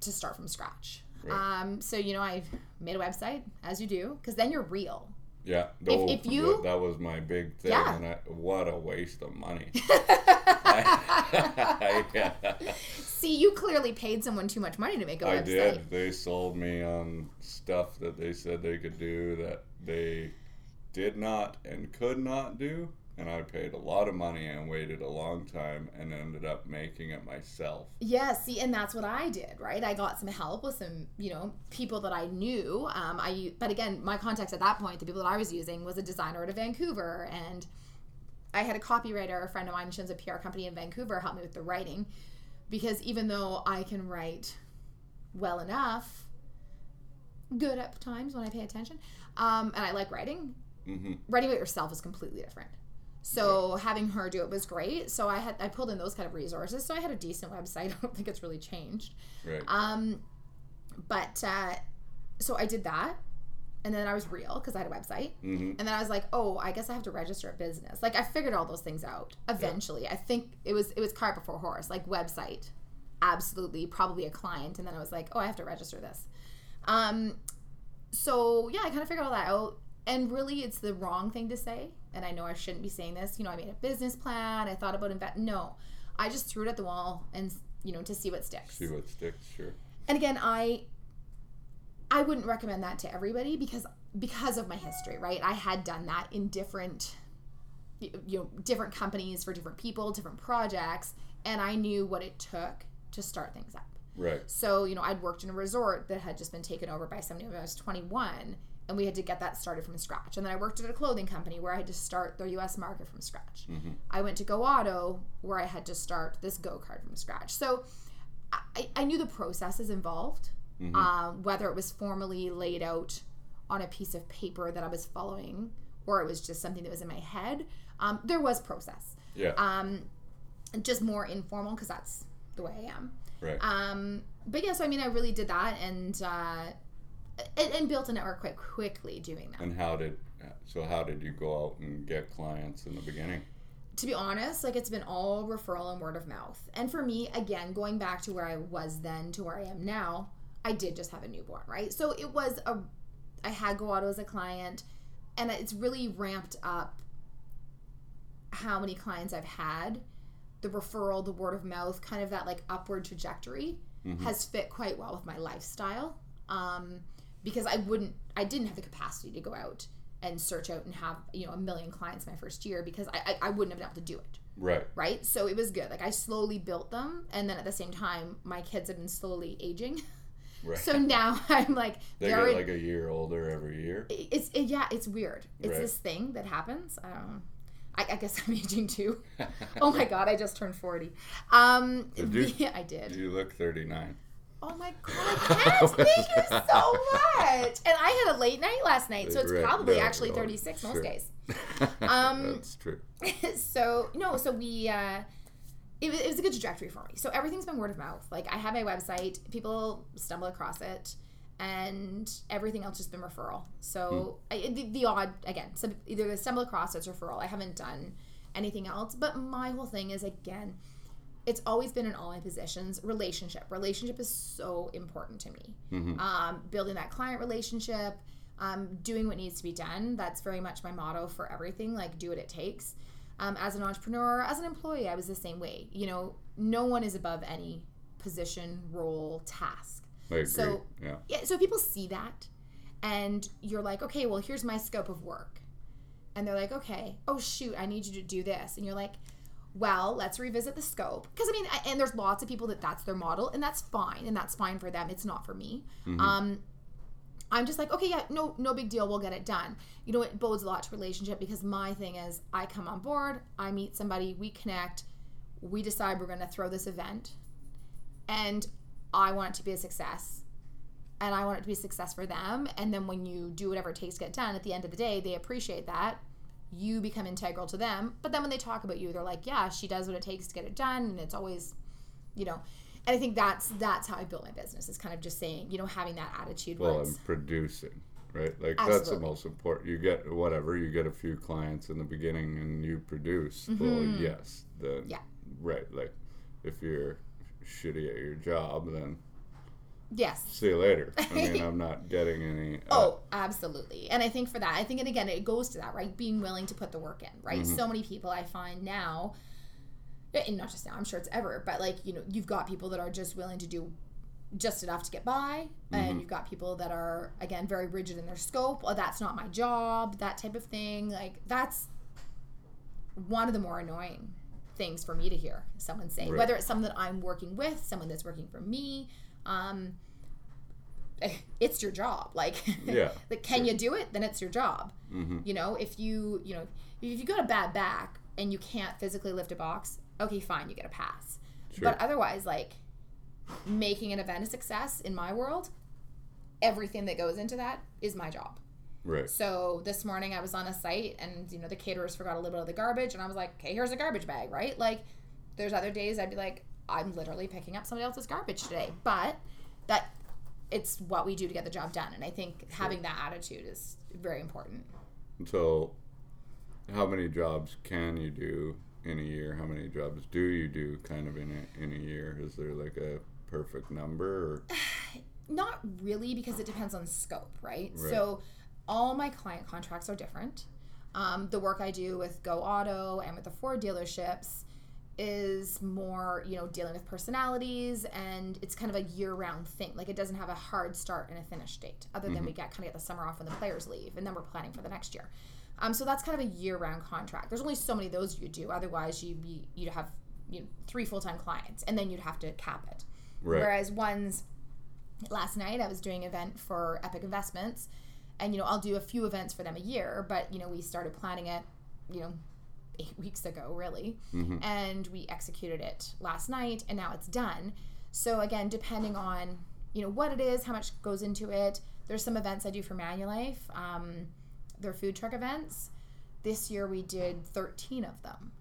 to start from scratch. Right. Um. So you know, I made a website as you do, because then you're real. Yeah. No, if you- that, was my big thing. Yeah. And I, what a waste of money. yeah. See, you clearly paid someone too much money to make a I website. did. They sold me on stuff that they said they could do that they did not and could not do. And I paid a lot of money and waited a long time and ended up making it myself. Yeah, see, and that's what I did, right? I got some help with some, you know, people that I knew. Um, I, but again, my contacts at that point, the people that I was using was a designer out of Vancouver, and I had a copywriter, a friend of mine, she owns a PR company in Vancouver, help me with the writing, because even though I can write well enough, good at times when I pay attention, um, and I like writing, hmm writing about yourself is completely different. So having her do it was great. So I had I pulled in those kind of resources. So I had a decent website. I don't think it's really changed. Right. Um, but uh, so I did that, and then I was real because I had a website. hmm And then I was like, oh, I guess I have to register a business. Like I figured all those things out eventually. I think it was it was cart before horse. Like website, absolutely, probably a client. And then I was like, oh, I have to register this. Um, so yeah, I kind of figured all that out. And really, it's the wrong thing to say. And I know I shouldn't be saying this. You know, I made a business plan. I thought about invest. No, I just threw it at the wall and you know to see what sticks. See what sticks, sure. and again, I I wouldn't recommend that to everybody because because of my history, right? I had done that in different you know different companies for different people, different projects, and I knew what it took to start things up. Right. So, you know, I'd worked in a resort that had just been taken over by somebody when I was 21, and we had to get that started from scratch. And then I worked at a clothing company where I had to start the US market from scratch. Mm-hmm. I went to Go Auto where I had to start this Go card from scratch. So I, I knew the processes involved, Mm-hmm. um, whether it was formally laid out on a piece of paper that I was following or it was just something that was in my head. Um, there was process. Yeah. Um, just more informal because that's the way I am. right. Um, but yeah, so I mean, I really did that and uh, and, and built a network quite quickly doing that. and how did so how did you go out and get clients in the beginning? To be honest, like it's been all referral and word of mouth. And for me, again, going back to where I was then to where I am now, I did just have a newborn, right? So it was a, I had Go Auto as a client, and it's really ramped up how many clients I've had. The referral, the word of mouth, kind of that like upward trajectory has fit quite well with my lifestyle. Um, because I wouldn't, I didn't have the capacity to go out and search out and have, you know, a million clients my first year because I, I, I wouldn't have been able to do it Right. right? So it was good. Like I slowly built them, and then at the same time, my kids have been slowly aging. Right. So now I'm like, they they're get like a year older every year. it's it, yeah, it's weird. It's Right. this thing that happens. I don't know. I, I guess I'm aging too. oh my god, I just turned forty. Um, Did you? the- I did. You look 39. Oh my god. Thank you so much. And I had a late night last night, so it's Right. probably No, actually no, 36 most days. Um, That's true. so no, so we uh it, was- it was a good trajectory for me. So everything's been word of mouth. Like I have my website, people stumble across it, and everything else just been referral. So I, the, the odd again, so either they stumble across it's referral. I haven't done anything else, but my whole thing is again, it's always been in all my positions relationship. Relationship is so important to me. Mhm. Um, building that client relationship, um, doing what needs to be done. That's very much my motto for everything. Like do what it takes. Um, as an entrepreneur, as an employee, I was the same way. You know, no one is above any position, role, task. So- yeah. Yeah, so people see that, and you're like, okay, well, here's my scope of work, and they're like, okay, oh shoot, I need you to do this, and you're like, well, let's revisit the scope, because I mean, and there's lots of people that that's their model, and that's fine, and that's fine for them. It's not for me. Um, I'm just like, okay, yeah, no, no big deal. We'll get it done. You know, it bodes a lot to relationship because my thing is, I come on board, I meet somebody, we connect, we decide we're going to throw this event, and I want it to be a success, and I want it to be a success for them. And then when you do whatever it takes to get done, at the end of the day, they appreciate that. You become integral to them. But then when they talk about you, they're like, yeah, she does what it takes to get it done, and it's always, you know. And I think that's that's how I built my business. Is kind of just saying, you know, having that attitude. Well, and producing, right? Like that's the most important. You get whatever you get a few clients in the beginning, and you produce. Well, yes, then Mm-hmm. Yeah. right. Like if you're shitty at your job, then yes. see you later. I mean, I'm not getting any. Uh, Oh, absolutely. And I think for that, I think, and again, it goes to that, right? Being willing to put the work in, right? So many people I find now, and not just now, I'm sure it's ever, but like, you know, you've got people that are just willing to do just enough to get by, and you've got people that are, again, very rigid in their scope. Oh, that's not my job, that type of thing. Like, that's one of the more annoying things for me to hear someone say, Right. whether it's someone that I'm working with, someone that's working for me. Um, it's your job. Like, Yeah, like can you do it? Then it's your job. hmm You know, if you, you know, if you got a bad back and you can't physically lift a box, okay, fine, you get a pass. Sure. But otherwise, like making an event a success in my world, everything that goes into that is my job. Right. So this morning I was on a site and you know the caterers forgot a little bit of the garbage and I was like, okay, here's a garbage bag, right? Like there's other days I'd be like, I'm literally picking up somebody else's garbage today. But that it's what we do to get the job done. And I think having that attitude is very important. So, how many jobs can you do in a year? How many jobs do you do kind of in a in a year? Is there like a perfect number? Or? Not really because it depends on scope, right? Right. So all my client contracts are different. Um, the work I do with Go Auto and with the Ford dealerships, is more, you know, dealing with personalities and it's kind of a year round thing. Like it doesn't have a hard start and a finish date, other than we get kind of get the summer off when the players leave and then we're planning for the next year. Um, so that's kind of a year round contract. There's only so many of those you do. Otherwise, you'd be you'd have you know, three full time clients and then you'd have to cap it. Right. Whereas ones last night I was doing an event for Epic Investments and you know I'll do a few events for them a year, but you know we started planning it, you know, eight weeks ago really, and we executed it last night, and now it's done. So again, depending on you know what it is, how much goes into it. There's some events I do for Manulife. Um, they're food truck events. This year we did 13 of them,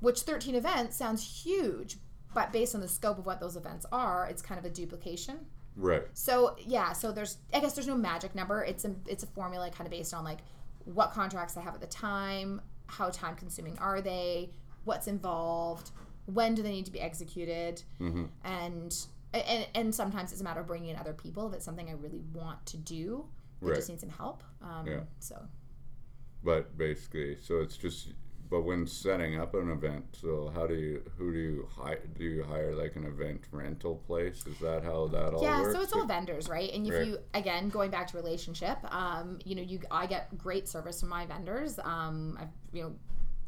which 13 events sounds huge, but based on the scope of what those events are, it's kind of a duplication. Right. So yeah, so there's I guess there's no magic number. It's a it's a formula kind of based on like what contracts I have at the time, how time consuming are they, what's involved, when do they need to be executed, Mm-hmm. and and and sometimes it's a matter of bringing in other people if it's something I really want to do. Right. just need some help. Um, Yeah. So But basically, so it's just. But when setting up an event, so how do you who do you hire? Do you hire like an event rental place? Is that how that all yeah works? so it's all vendors right and if Right. you again going back to relationship um, you know you i get great service from my vendors um, i've you know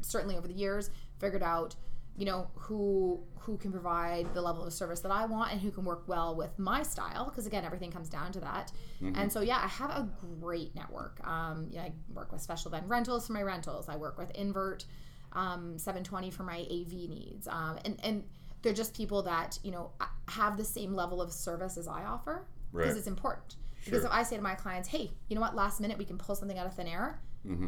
certainly over the years figured out you know who who can provide the level of service that i want and who can work well with my style because again everything comes down to that. And so yeah i have a great network. Um, yeah, i work with special event rentals for my rentals. I work with invert um, 720 for my av needs. Um, and and they're just people that you know have the same level of service as i offer because Right. it's important. Because if i say to my clients hey you know what? Last minute we can pull something out of thin air Mm-hmm.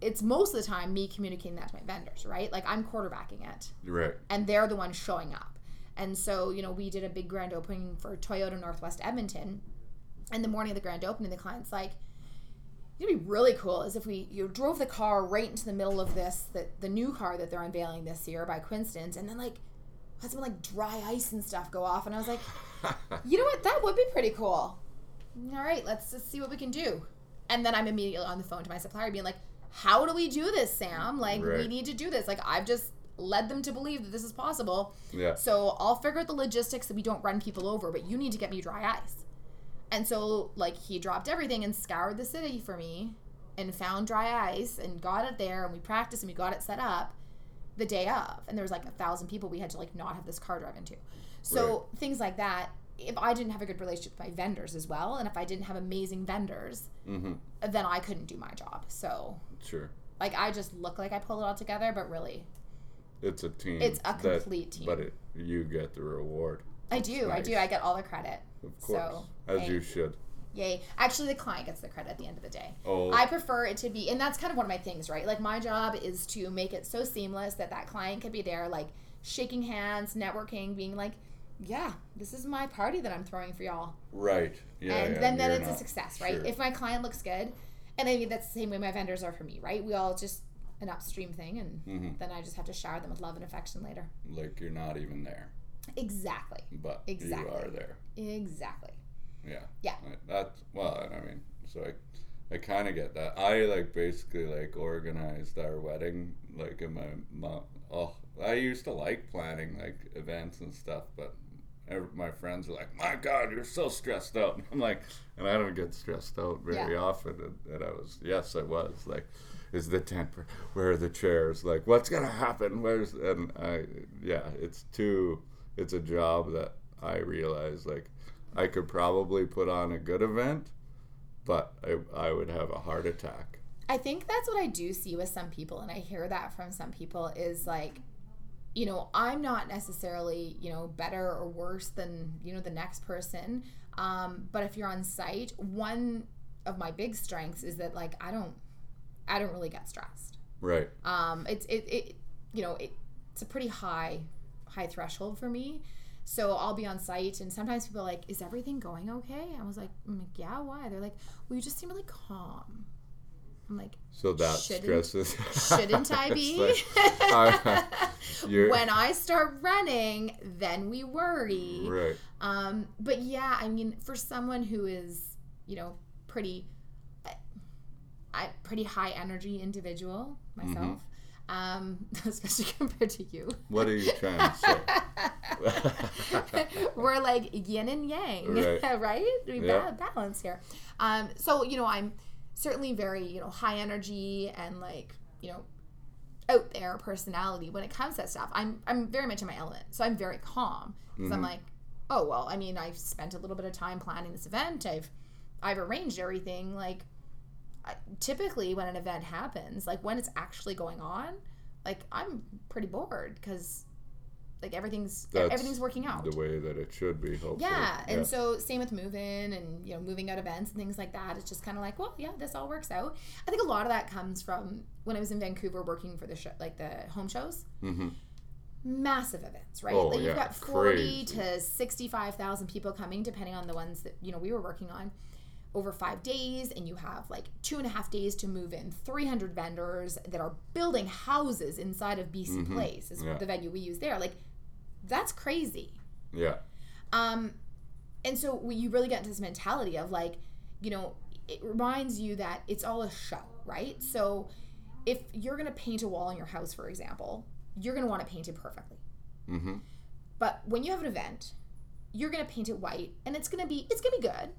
It's most of the time me communicating that to my vendors right like i'm quarterbacking it Right. and they're the ones showing up. And so, you know, we did a big grand opening for Toyota Northwest Edmonton. And the morning of the grand opening, the client's like, "It'd be really cool is if we you drove the car right into the middle of this, the the new car that they're unveiling this year by coincidence, and then like had some like dry ice and stuff go off." And I was like, "You know what? That would be pretty cool." All right, let's just see what we can do. And then I'm immediately on the phone to my supplier, being like, "How do we do this, Sam? Like, we need to do this. Like, I've just led them to believe that this is possible." Yeah. So I'll figure out the logistics that we don't run people over, but you need to get me dry ice. And so, like, he dropped everything and scoured the city for me and found dry ice and got it there. And we practiced and we got it set up the day of. And there was like a thousand people we had to, like, not have this car drive into. So things like that. If I didn't have a good relationship with my vendors as well, and if I didn't have amazing vendors, Mm-hmm. then I couldn't do my job. So, Sure. like, I just look like I pull it all together, but really, It's a team. It's a that- complete team. But it, you get the reward, I do. I do. I get all the credit. of course, So, as hey. you should. Yay. Actually, the client gets the credit at the end of the day. Oh. I prefer it to be, and that's kind of one of my things, right? Like, my job is to make it so seamless that that client could be there, like, shaking hands, networking, being like, yeah, this is my party that I'm throwing for y'all. Right. Yeah. and yeah, then, then it's a success, right? sure. If my client looks good, and I mean, that's the same way my vendors are for me, right? We all just an upstream thing, and Mm-hmm. then I just have to shower them with love and affection later. like you're not even there, Exactly. but Exactly. you are there. Exactly. Yeah. Yeah. That's well, I mean, so I, I kind of get that. I like basically like organized our wedding, like in my mom. Oh, I used to like planning like events and stuff, but my friends are like, "My God, you're so stressed out." I'm like, and I don't get stressed out very Yeah. often. And, and I was, yes, I was like. Is the tent? Where are the chairs? Like, what's gonna happen? Where's and I? Yeah, it's too. It's a job that I realize like I could probably put on a good event, but I, I would have a heart attack. I think that's what I do see with some people, and I hear that from some people is like, you know, I'm not necessarily, you know, better or worse than, you know, the next person. Um, but if you're on site, one of my big strengths is that like I don't I don't really get stressed. Right. Um, it's it, it you know, it, it's a pretty high high threshold for me. So I'll be on site, and sometimes people are like, "Is everything going okay?" I was like, like, "Yeah, why?" They're like, "Well, you just seem really calm." I'm like, So that Shouldn't- stresses. shouldn't I be? like, you're- when I start running, then we worry. right. Um, but yeah, I mean, for someone who is, you know, pretty, I, pretty high energy individual myself, um, especially compared to you. What are you trying to say? We're like yin and yang, Right. right? We Yeah. ba- balance here. Um, so you know, I'm certainly very you know high energy and like you know out there personality when it comes to that stuff. I'm I'm very much in my element, so I'm very calm because I'm mm-hmm. like, oh well. I mean, I've spent a little bit of time planning this event. I've I've arranged everything. Like, I, typically when an event happens, like when it's actually going on, like I'm pretty bored because like everything's That's everything's working out. the way that it should be, hopefully. Yeah, and so same with move-in and you know moving out events and things like that. It's just kind of like, well, yeah, this all works out. I think a lot of that comes from when I was in Vancouver working for the show, like the home shows. hmm Massive events, right? Oh, like yeah, you've got forty crazy. to sixty-five thousand people coming, depending on the ones that you know we were working on over five days, and you have like two and a half days to move in 300 vendors that are building houses inside of BC Place, is Mm-hmm. Yeah. the venue we use there. Like, that's crazy. Yeah. Um, and so we, you really get into this mentality of like, you know, it reminds you that it's all a show, right? So if you're going to paint a wall in your house, for example, you're going to want to paint it perfectly. hmm But when you have an event, you're going to paint it white and it's going to be, it's going to be good.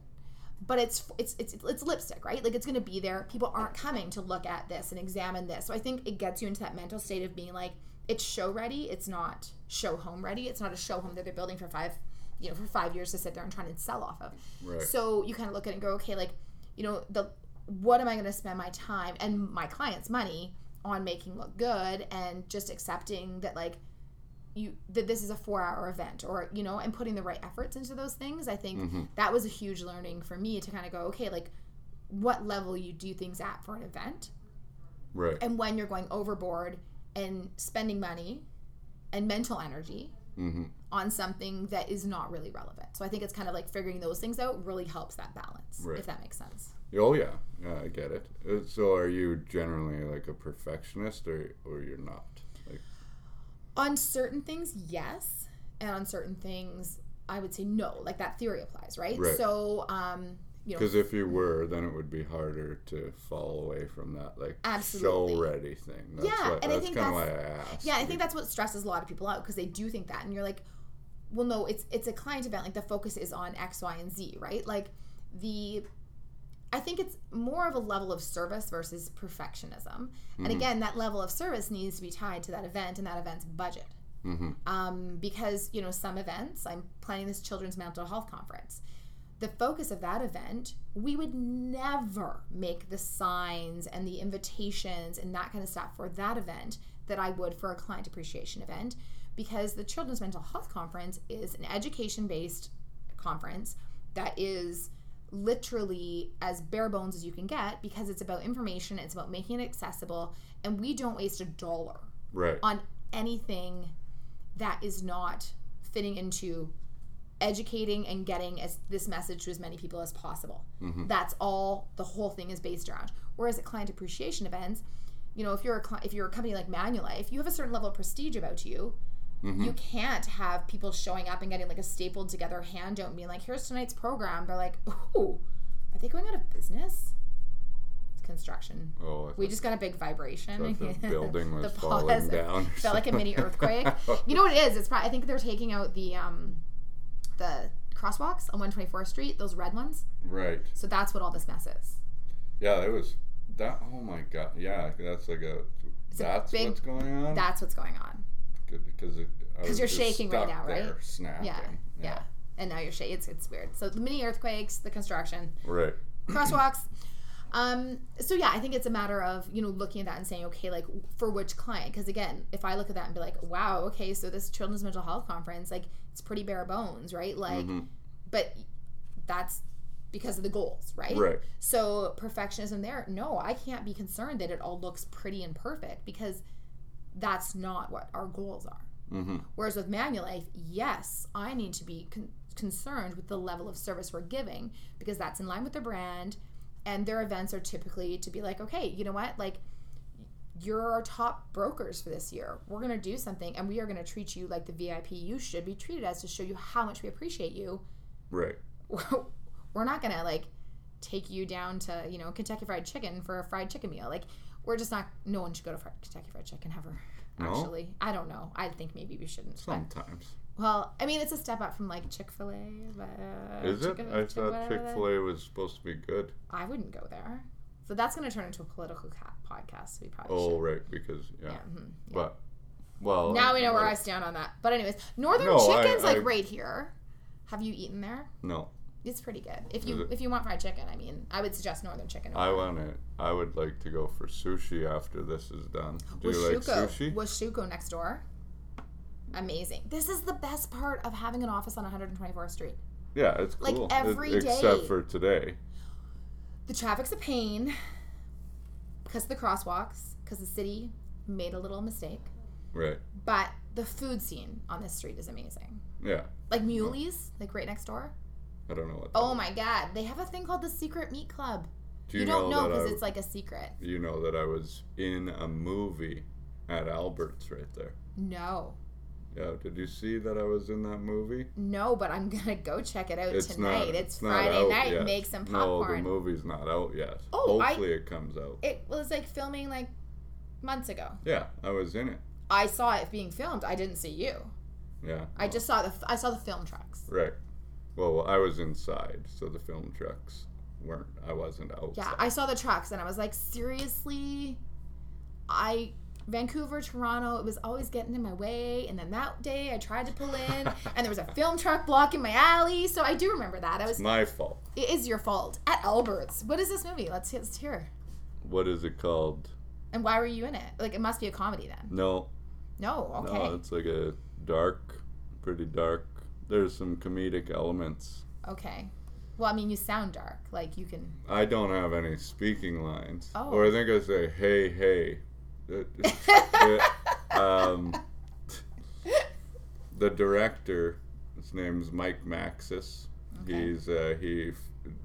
But it's it's it's it's lipstick, right? Like it's going to be there. People aren't coming to look at this and examine this. So I think it gets you into that mental state of being like, it's show ready. It's not show home ready. It's not a show home that they're building for five, you know, for five years to sit there and try and sell off of. Right. So you kind of look at it and go, okay, like, you know, the what am I going to spend my time and my clients' money on making look good and just accepting that like you that this is a four hour event or you know and putting the right efforts into those things i think Mm-hmm. that was a huge learning for me to kind of go okay like what level you do things at for an event Right. and when you're going overboard and spending money and mental energy hmm on something that is not really relevant so i think it's kind of like figuring those things out really helps that balance Right. if that makes sense Oh yeah, yeah, I get it. Uh, So are you generally like a perfectionist, or or you're not? Like, on certain things yes and on certain things i would say no like that theory applies right, Right. so um because if you were, then it would be harder to fall away from that like Absolutely. show ready thing. That's Yeah, what, and I that's think of why that's- I asked. Yeah, I think that's what stresses a lot of people out because they do think that, and you're like, well, no, it's it's a client event. Like the focus is on X, Y, and Z, right? Like the, I think it's more of a level of service versus perfectionism. And again, that level of service needs to be tied to that event and that event's budget. hmm Um, because you know some events, I'm planning this children's mental health conference. The focus of that event, we would never make the signs and the invitations and that kind of stuff for that event that I would for a client appreciation event because the Children's Mental Health Conference is an education based conference that is literally as bare bones as you can get because it's about information, it's about making it accessible, and we don't waste a dollar Right. on anything that is not fitting into educating and getting as this message to as many people as possible. That's all the whole thing is based around. Whereas at client appreciation events, you know, if you're a cli- if you're a company like Manulife, you have a certain level of prestige about you. You can't have people showing up and getting like a stapled together handout and being like, "Here's tonight's program." They're like, "Ooh, are they going out of business?" It's construction. oh, We just got a big vibration. the building was The falling down. Felt like a mini earthquake. You know what it is? It's probably I think they're taking out the um the crosswalks on 124th Street, those red ones. right. So that's what all this mess is. Yeah, it was that. Oh my god. Yeah, that's like a. a that's big- what's going on. That's what's going on. Good because it. I 'Cause was you're shaking right now, right? there, Snapping. Yeah. Yeah. And now you're shaking. It's it's weird. So the mini earthquakes, the construction, Right. crosswalks. Um, so yeah, I think it's a matter of you know looking at that and saying, okay, like for which client? Because again, if I look at that and be like, wow, okay, so this children's mental health conference, like it's pretty bare bones, right? Like, Mhm. but that's because of the goals, right? Right. So perfectionism there, no, I can't be concerned that it all looks pretty and perfect because that's not what our goals are. Mm-hmm. Whereas with Manulife, yes, I need to be con- concerned with the level of service we're giving because that's in line with the brand. And their events are typically to be like, okay, you know what? Like, you're our top brokers for this year. We're going to do something and we are going to treat you like the VIP you should be treated as to show you how much we appreciate you. Right. We're not going to like take you down to, you know, Kentucky Fried Chicken for a fried chicken meal. Like, we're just not. No one should go to Fried, Kentucky Fried Chicken ever. No? Actually, I don't know. I think maybe we shouldn't. Sometimes. Well, I mean, it's a step up from like Chick Fil A. But, uh, Is it? I thought Chick Fil A was supposed to be good. I wouldn't go there. So that's going to turn into a political ca- podcast. We probably Oh, should. right, because, yeah. Yeah, mhm, yeah. But, well. Now we know where but- I stand on that. But anyways, Northern No, I- Chicken's like I- right here. Have you eaten there? No. It's pretty good. If you if you want fried chicken, I mean, I would suggest Northern Chicken. I want to. I would like to go for sushi after this is done. Do Was you like sushi? was Shuko next door? Amazing. This is the best part of having an office on 124th Street. Yeah, it's Like, cool. every It- Except for today. The traffic's a pain because of the crosswalks, because the city made a little mistake. Right. But the food scene on this street is amazing. Yeah. Like Meuwly's, like right next door. I don't know what. Oh that my god, they have a thing called the Secret Meat Club. Do You, you, don't know know, because it's like a secret. you know that I was in a movie at Albert's right there. No, Yeah. Did you see that I was in that movie? no, but I'm gonna go check it out It's tonight. not. it's not Friday night. Yet. Make some popcorn. No, the movie's not out yet. Oh, I- Hopefully it comes out. it was like filming like months ago. Yeah, I was in it. I saw it being filmed. I didn't see you. Yeah. I just saw the I saw the film trucks. Right. Well, I was inside, so the film trucks weren't. I wasn't outside. Yeah, I saw the trucks and I was like, seriously, I Vancouver, Toronto, it was always getting in my way. And then that day I tried to pull in and there was a film truck blocking my alley. So I do remember that. I was My fault. it is your fault. At Albert's. What is this movie? Let's, let's hear. What is it called? And why were you in it? Like it must be a comedy then. No, No, okay. no, it's like a dark, pretty dark. There's some comedic elements. Okay. Well, I mean you sound dark. Like you can I don't have any speaking lines, Oh. or I think I say "Hey, hey." It- it- um, the director, his name's Mike Maxis. Okay. He's uh, he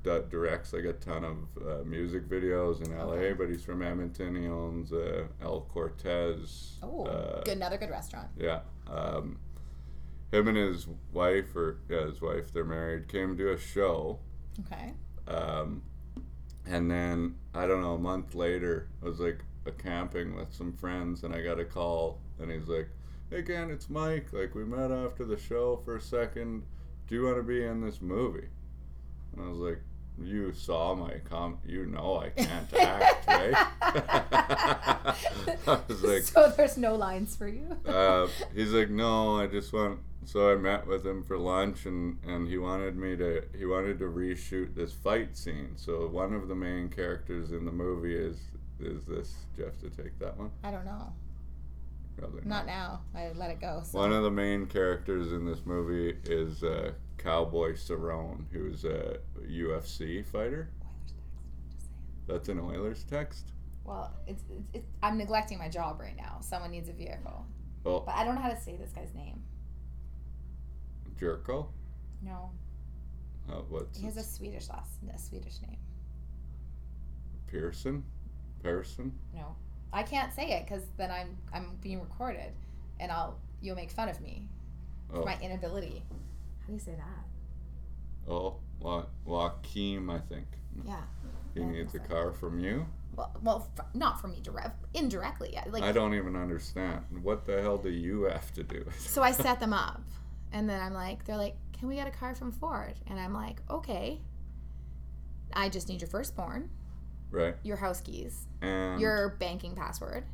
d- directs like a ton of uh, music videos in LA, Okay. but he's from Edmonton. He owns uh, El Cortez. Oh, uh, good another good restaurant. Yeah. Um, him and his wife, or yeah, his wife, they're married, came to a show. Okay. Um, and then I don't know, a month later, I was like a camping with some friends, and I got a call, and he's like, "Hey, Ken, it's Mike. Like we met after the show for a second. Do you want to be in this movie?" And I was like, "You saw my com. You know I can't act, right?" I was like, so there's no lines for you. uh, he's like, no, I just want. So I met with him for lunch, and and he wanted me to. He wanted to reshoot this fight scene. So one of the main characters in the movie is is this. Have to take that one? I don't know. Probably Not Not now. I let it go. So. One of the main characters in this movie is uh, Cowboy Cerrone, who's a UFC fighter. That's an Oilers text. Well, it's, it's, it's I'm neglecting my job right now. Someone needs a vehicle, Oh, but I don't know how to say this guy's name. Jerko. No, Uh, what's he has a? Swedish last, a Swedish name. Pearson? Pearson? No, I can't say it because then I'm I'm being recorded, and I'll you'll make fun of me for Oh, my inability. How do you say that? oh, Wa- Joakim, I think. Yeah. He Yeah, needs a think so. car from you? Well, well, f- not for me direct, indirectly. yeah, Like I don't even understand. What the hell do you have to do? So I set them up. And then I'm like, they're like, can we get a car from Ford? And I'm like, okay. I just need your firstborn, right. your house keys, And your banking password.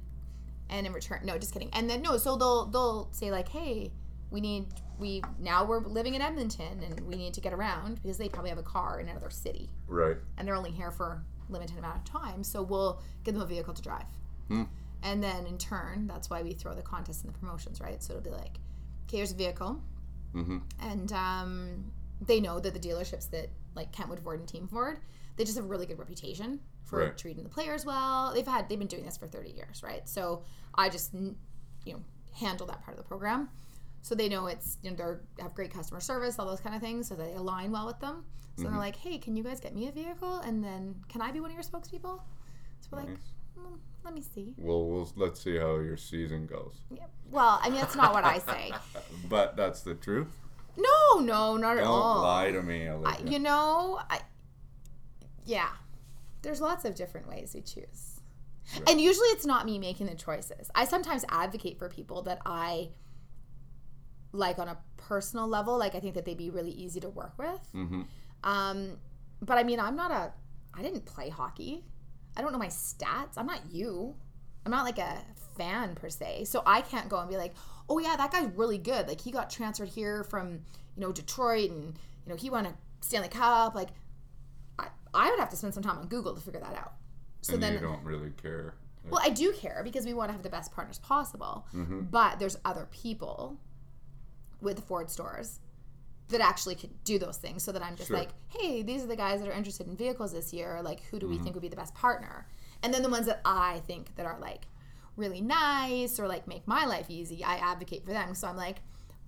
And in return, no, just kidding. And then no, so they'll they'll say like, hey, we need we now we're living in Edmonton and we need to get around because they probably have a car in another city right. and they're only here for a limited amount of time. So we'll give them a vehicle to drive. Hmm. And then in turn, that's why we throw the contests and the promotions, right? So it'll be like, okay, here's a vehicle. Mm-hmm. And um, they know that the dealerships that like Kentwood Ford and Team Ford, they just have a really good reputation for Right. treating the players well. They've had they've been doing this for 30 years, right? So I just you know handle that part of the program. So they know it's you know they have great customer service, all those kind of things, so they align well with them. So Mm-hmm. they're like, hey, can you guys get me a vehicle? And then can I be one of your spokespeople? So we're like, "Mm, let me see. Well, we'll let's see how your season goes. Yeah. Well, I mean that's not what I say. But that's the truth. No, no, not at all. Don't lie to me, I, you know, I yeah. There's lots of different ways we choose. And usually it's not me making the choices. I sometimes advocate for people that I like on a personal level. Like I think that they'd be really easy to work with. Mm-hmm. Um, but I mean, I'm not a. I didn't play hockey. I don't know my stats. I'm not you. I'm not like a fan per se. So I can't go and be like, oh yeah, that guy's really good. Like he got transferred here from you know Detroit, and you know he won a Stanley Cup. Like I, would have to spend some time on Google to figure that out. So and then you don't really care. Well, I do care because we want to have the best partners possible. But there's other people with the Ford stores that actually could do those things so that I'm just Sure. like, hey, these are the guys that are interested in vehicles this year. Like, who do we Mm-hmm. think would be the best partner? And then the ones that I think that are like really nice or like make my life easy, I advocate for them. So I'm like,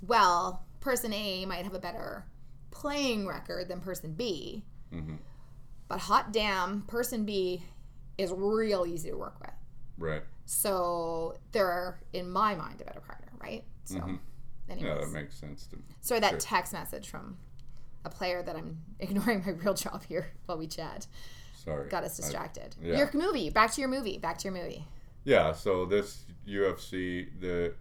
well, person A might have a better playing record than person B. Mhm. But hot damn, person B is real easy to work with. right. So they're, in my mind, a better partner, right? So, Mhm. anyways. Yeah, that makes sense to me. Sorry, that Sure. text message from a player that I'm ignoring my real job here while we chat Sorry. got us I- distracted. yeah. Your movie, back to your movie, back to your movie. Yeah, so this UFC, the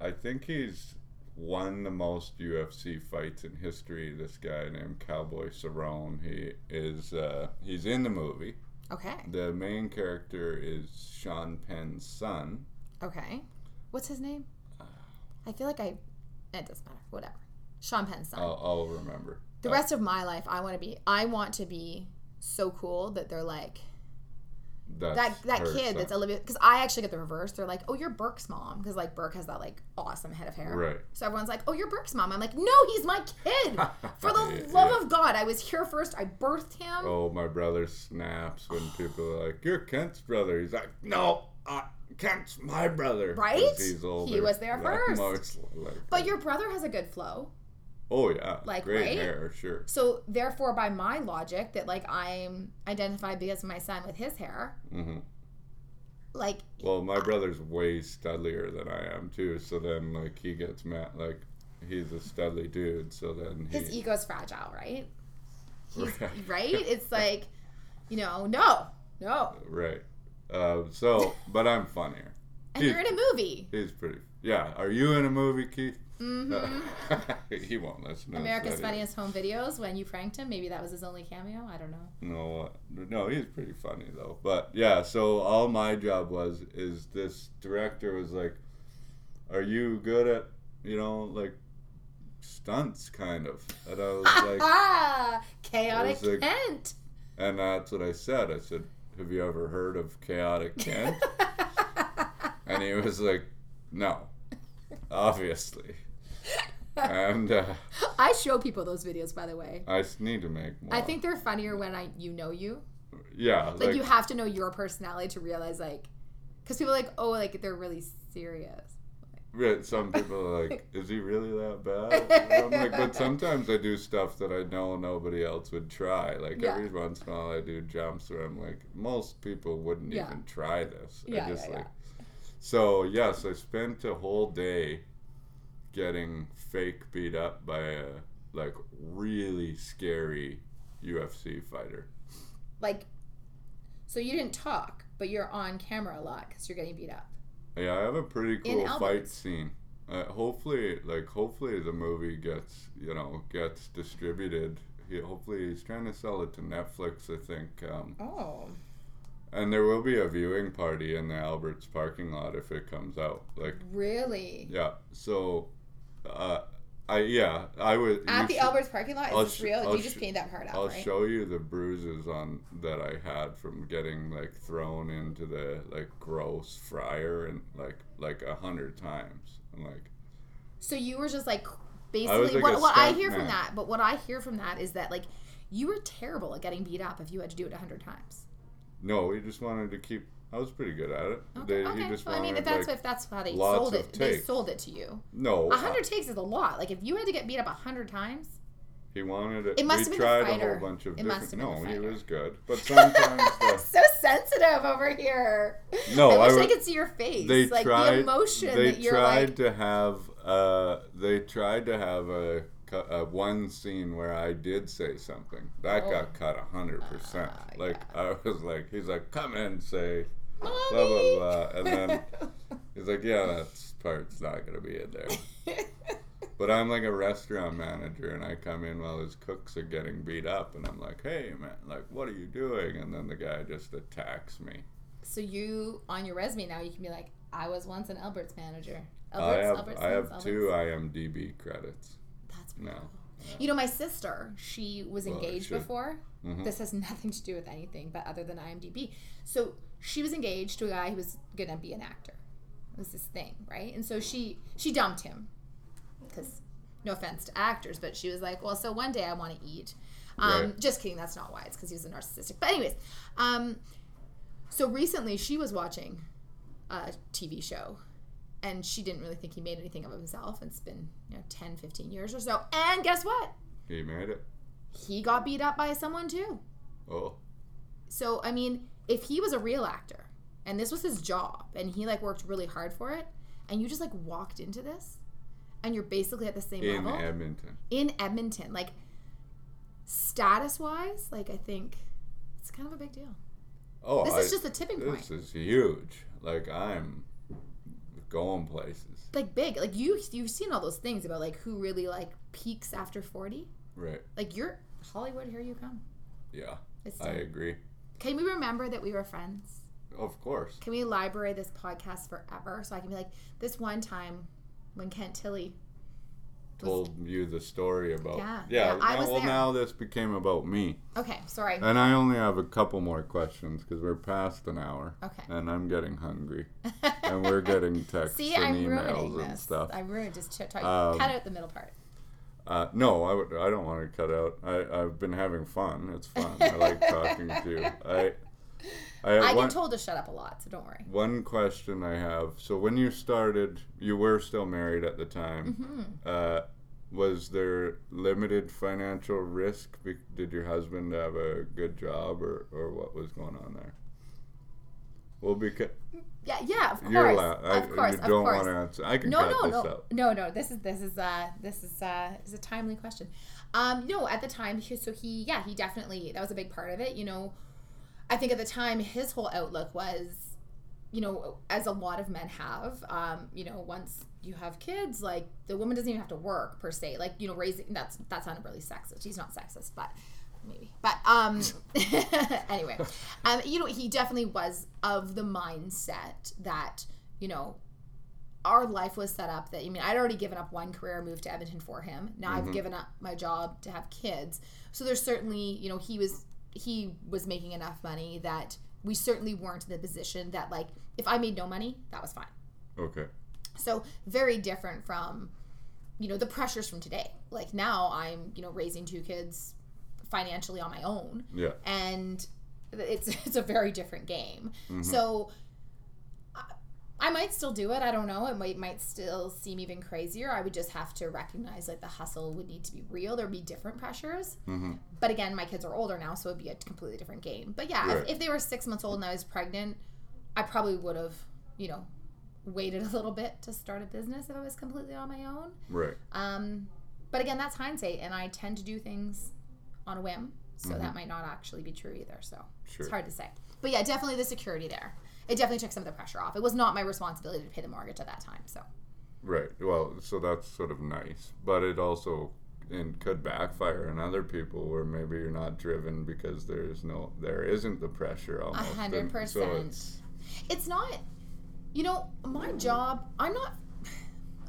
I think he's won the most UFC fights in history. This guy named Cowboy Cerrone. He is uh, he's in the movie. Okay, The main character is Sean Penn's son. okay. What's his name? I feel like I. It doesn't matter. Whatever. Sean Penn's son. I'll, I'll remember. the Uh, rest of my life, I want to be. I want to be so cool that they're like that that kid that's Olivia. Because I actually get the reverse. They're like, oh, you're Burke's mom, because like Burke has that like awesome head of hair. right. So everyone's like, "Oh, you're Burke's mom." I'm like, "No, he's my kid." For the Yeah, love yeah. of God, I was here first. I birthed him. Oh, my brother snaps when people are like, "You're Kent's brother." He's like, "No, uh, Kent's my brother." Right? He's older. He was there first. most like But your brother has a good flow. Oh yeah, like, great right? hair, sure. So therefore, by my logic, that like I'm identified because of my son with his hair, hmm like Well, my brother's way studlier than I am too. So then, like, he gets mad. Like, he's a studly dude. So then he. his ego's fragile, right? He's, Right. right? It's like, you know, no, no. right. Uh, so, but I'm funnier. And He's, you're in a movie. he's pretty. Yeah. Are you in a movie, Keith? Mm-hmm. he won't listen. America's. Funniest Home Videos when you pranked him. Maybe that was his only cameo. I don't know. No, uh, no, he's pretty funny though. But yeah, so all my job was is this director was like, "Are you good at you know like stunts, kind of?" And I was like, Ah, chaotic was a- Kent. and that's what I said. I said, "Have you ever heard of Chaotic Kent?" and he was like, "No, obviously." And uh, I show people those videos, by the way. I need to make more. I think they're funnier when I you know you. yeah, Like, like, you have to know your personality to realize like, because people are like, oh, like they're really serious. Yeah, some people are like, "Is he really that bad?" I'm like, but sometimes I do stuff that I know nobody else would try. Like Yeah. every once in a while, I do jumps where I'm like, most people wouldn't Yeah. even try this. Yeah, I just yeah, like, so yes, I spent a whole day getting fake beat up by a like really scary UFC fighter. Like, so you didn't talk, but you're on camera a lot because you're getting beat up. Yeah, I have a pretty cool fight scene. Uh, hopefully, like hopefully the movie gets you know gets distributed. He, hopefully he's trying to sell it to Netflix, I think. Um, Oh. and there will be a viewing party in the Alberts parking lot if it comes out. Like, Really? yeah. So, uh, I yeah I would At the should- Alberts parking lot? Is I'll this real? I'll you just sh- painted that part out, I'll right? show you the bruises on that I had from getting like thrown into the like gross fryer and like like a hundred times. And like So you were just like I basically was like what, what I hear from that, but what I hear from that is that like you were terrible at getting beat up if you had to do it a hundred times. no, he just wanted to keep. I was pretty good at it. Okay, They, okay. He just Well, I mean, if that's like if that's how they sold it, they sold it to you. no. A uh, hundred takes is a lot. Like if you had to get beat up a hundred times, he wanted it. It must we have been tried a whole bunch of It different. No, he was good, but sometimes the, so sensitive over here. No, I wish I, could see your face. they like tried. the emotion they that you're tried like. to have. Uh, they tried to have a, a one scene where I did say something that Oh. got cut a hundred percent. Ah, Like I was like, he's like, come in and blah blah blah, and then he's like, yeah, that part's not gonna be in there. But I'm like a restaurant manager, and I come in while his cooks are getting beat up, and I'm like, "Hey, man, like, what are you doing?" And then the guy just attacks me. So you on your resume now, you can be like, I was once an Albert's manager. I Albert's, have Albertsons, I have Albert's. two IMDb credits That's now. You know, my sister, she was Well, engaged before. Mhm. This has nothing to do with anything, but other than IMDb. So she was engaged to a guy who was gonna be an actor. It was this thing, right? And so she she dumped him because no offense to actors, but she was like, well, so one day I want to eat. Um, Right. Just kidding. That's not why. It's because he was a narcissistic. But anyways, um, so recently she was watching a TV show and she didn't really think he made anything of himself. It's been you know 10, 15 years or so. And guess what? He made it. he got beat up by someone too. Oh, So I mean, if he was a real actor and this was his job and he like worked really hard for it, and you just like walked into this, and you're basically at the same in level in Edmonton. in Edmonton, like status wise, like I think it's kind of a big deal. Oh, This I- is just a tipping point. This is huge. Like I'm going places. Like big, like you you've seen all those things about like who really like peaks after forty. Right. Like you're Hollywood, here you come. Yeah. It's I agree. Can we remember that we were friends? Of course. Can we library this podcast forever so I can be like, this one time when Kent Tilly. Told you the story about. Yeah, Yeah. yeah, I now- was well, there. now this became about me, Okay, sorry. and I only have a couple more questions because we're past an hour, Okay. and I'm getting hungry, and we're getting texts See, and I'm emails and this. stuff. I ruined just ch- talk, Um, cut out the middle part. Uh, no, I would. I don't want to cut out. I I've been having fun. It's fun. I like talking to you. I. I, I one, get told to shut up a lot, so don't worry. one question I have. So when you started, you were still married at the time. Mm-hmm. Uh, was there limited financial risk? Did your husband have a good job, or, or what was going on there? Well, because Yeah, yeah, of course, you're la- I, of course, you of don't course. want to answer. I can no, cut no, no, out. no, no. This is this is uh this is uh is a timely question. Um, no, at the time, so he yeah he definitely that was a big part of it. You know, I think at the time his whole outlook was, you know, as a lot of men have, um, you know, once you have kids, like the woman doesn't even have to work per se. Like you know, raising that's that sounded really sexist. He's not sexist, but maybe. But um, anyway, um, you know, he definitely was of the mindset that you know our life was set up that I mean I'd already given up one career, moved to Edmonton for him. Now I've given up my job to have kids. So there's certainly, you know, he was he was making enough money that we certainly weren't in the position that like if I made no money, that was fine. Okay. So very different from you know the pressures from today. Like now I'm, you know, raising two kids financially on my own Yeah. and it's it's a very different game. Mm-hmm. So I, I might still do it. I don't know. It might might still seem even crazier. I would just have to recognize like the hustle would need to be real. There'd be different pressures. Mm-hmm. But again, my kids are older now, so it'd be a completely different game. But yeah, Right. if, if they were six months old and I was pregnant, I probably would have, you know, waited a little bit to start a business if I was completely on my own. Right. Um, but again, that's hindsight, and I tend to do things on a whim, so that might not actually be true either. So Sure. it's hard to say. But yeah, definitely the security there. It definitely took some of the pressure off. It was not my responsibility to pay the mortgage at that time. So Right. Well, so that's sort of nice, but it also and could backfire on other people where maybe you're not driven because there's no there isn't the pressure almost. hundred So percent. it's it's not. You know, my job. I'm not.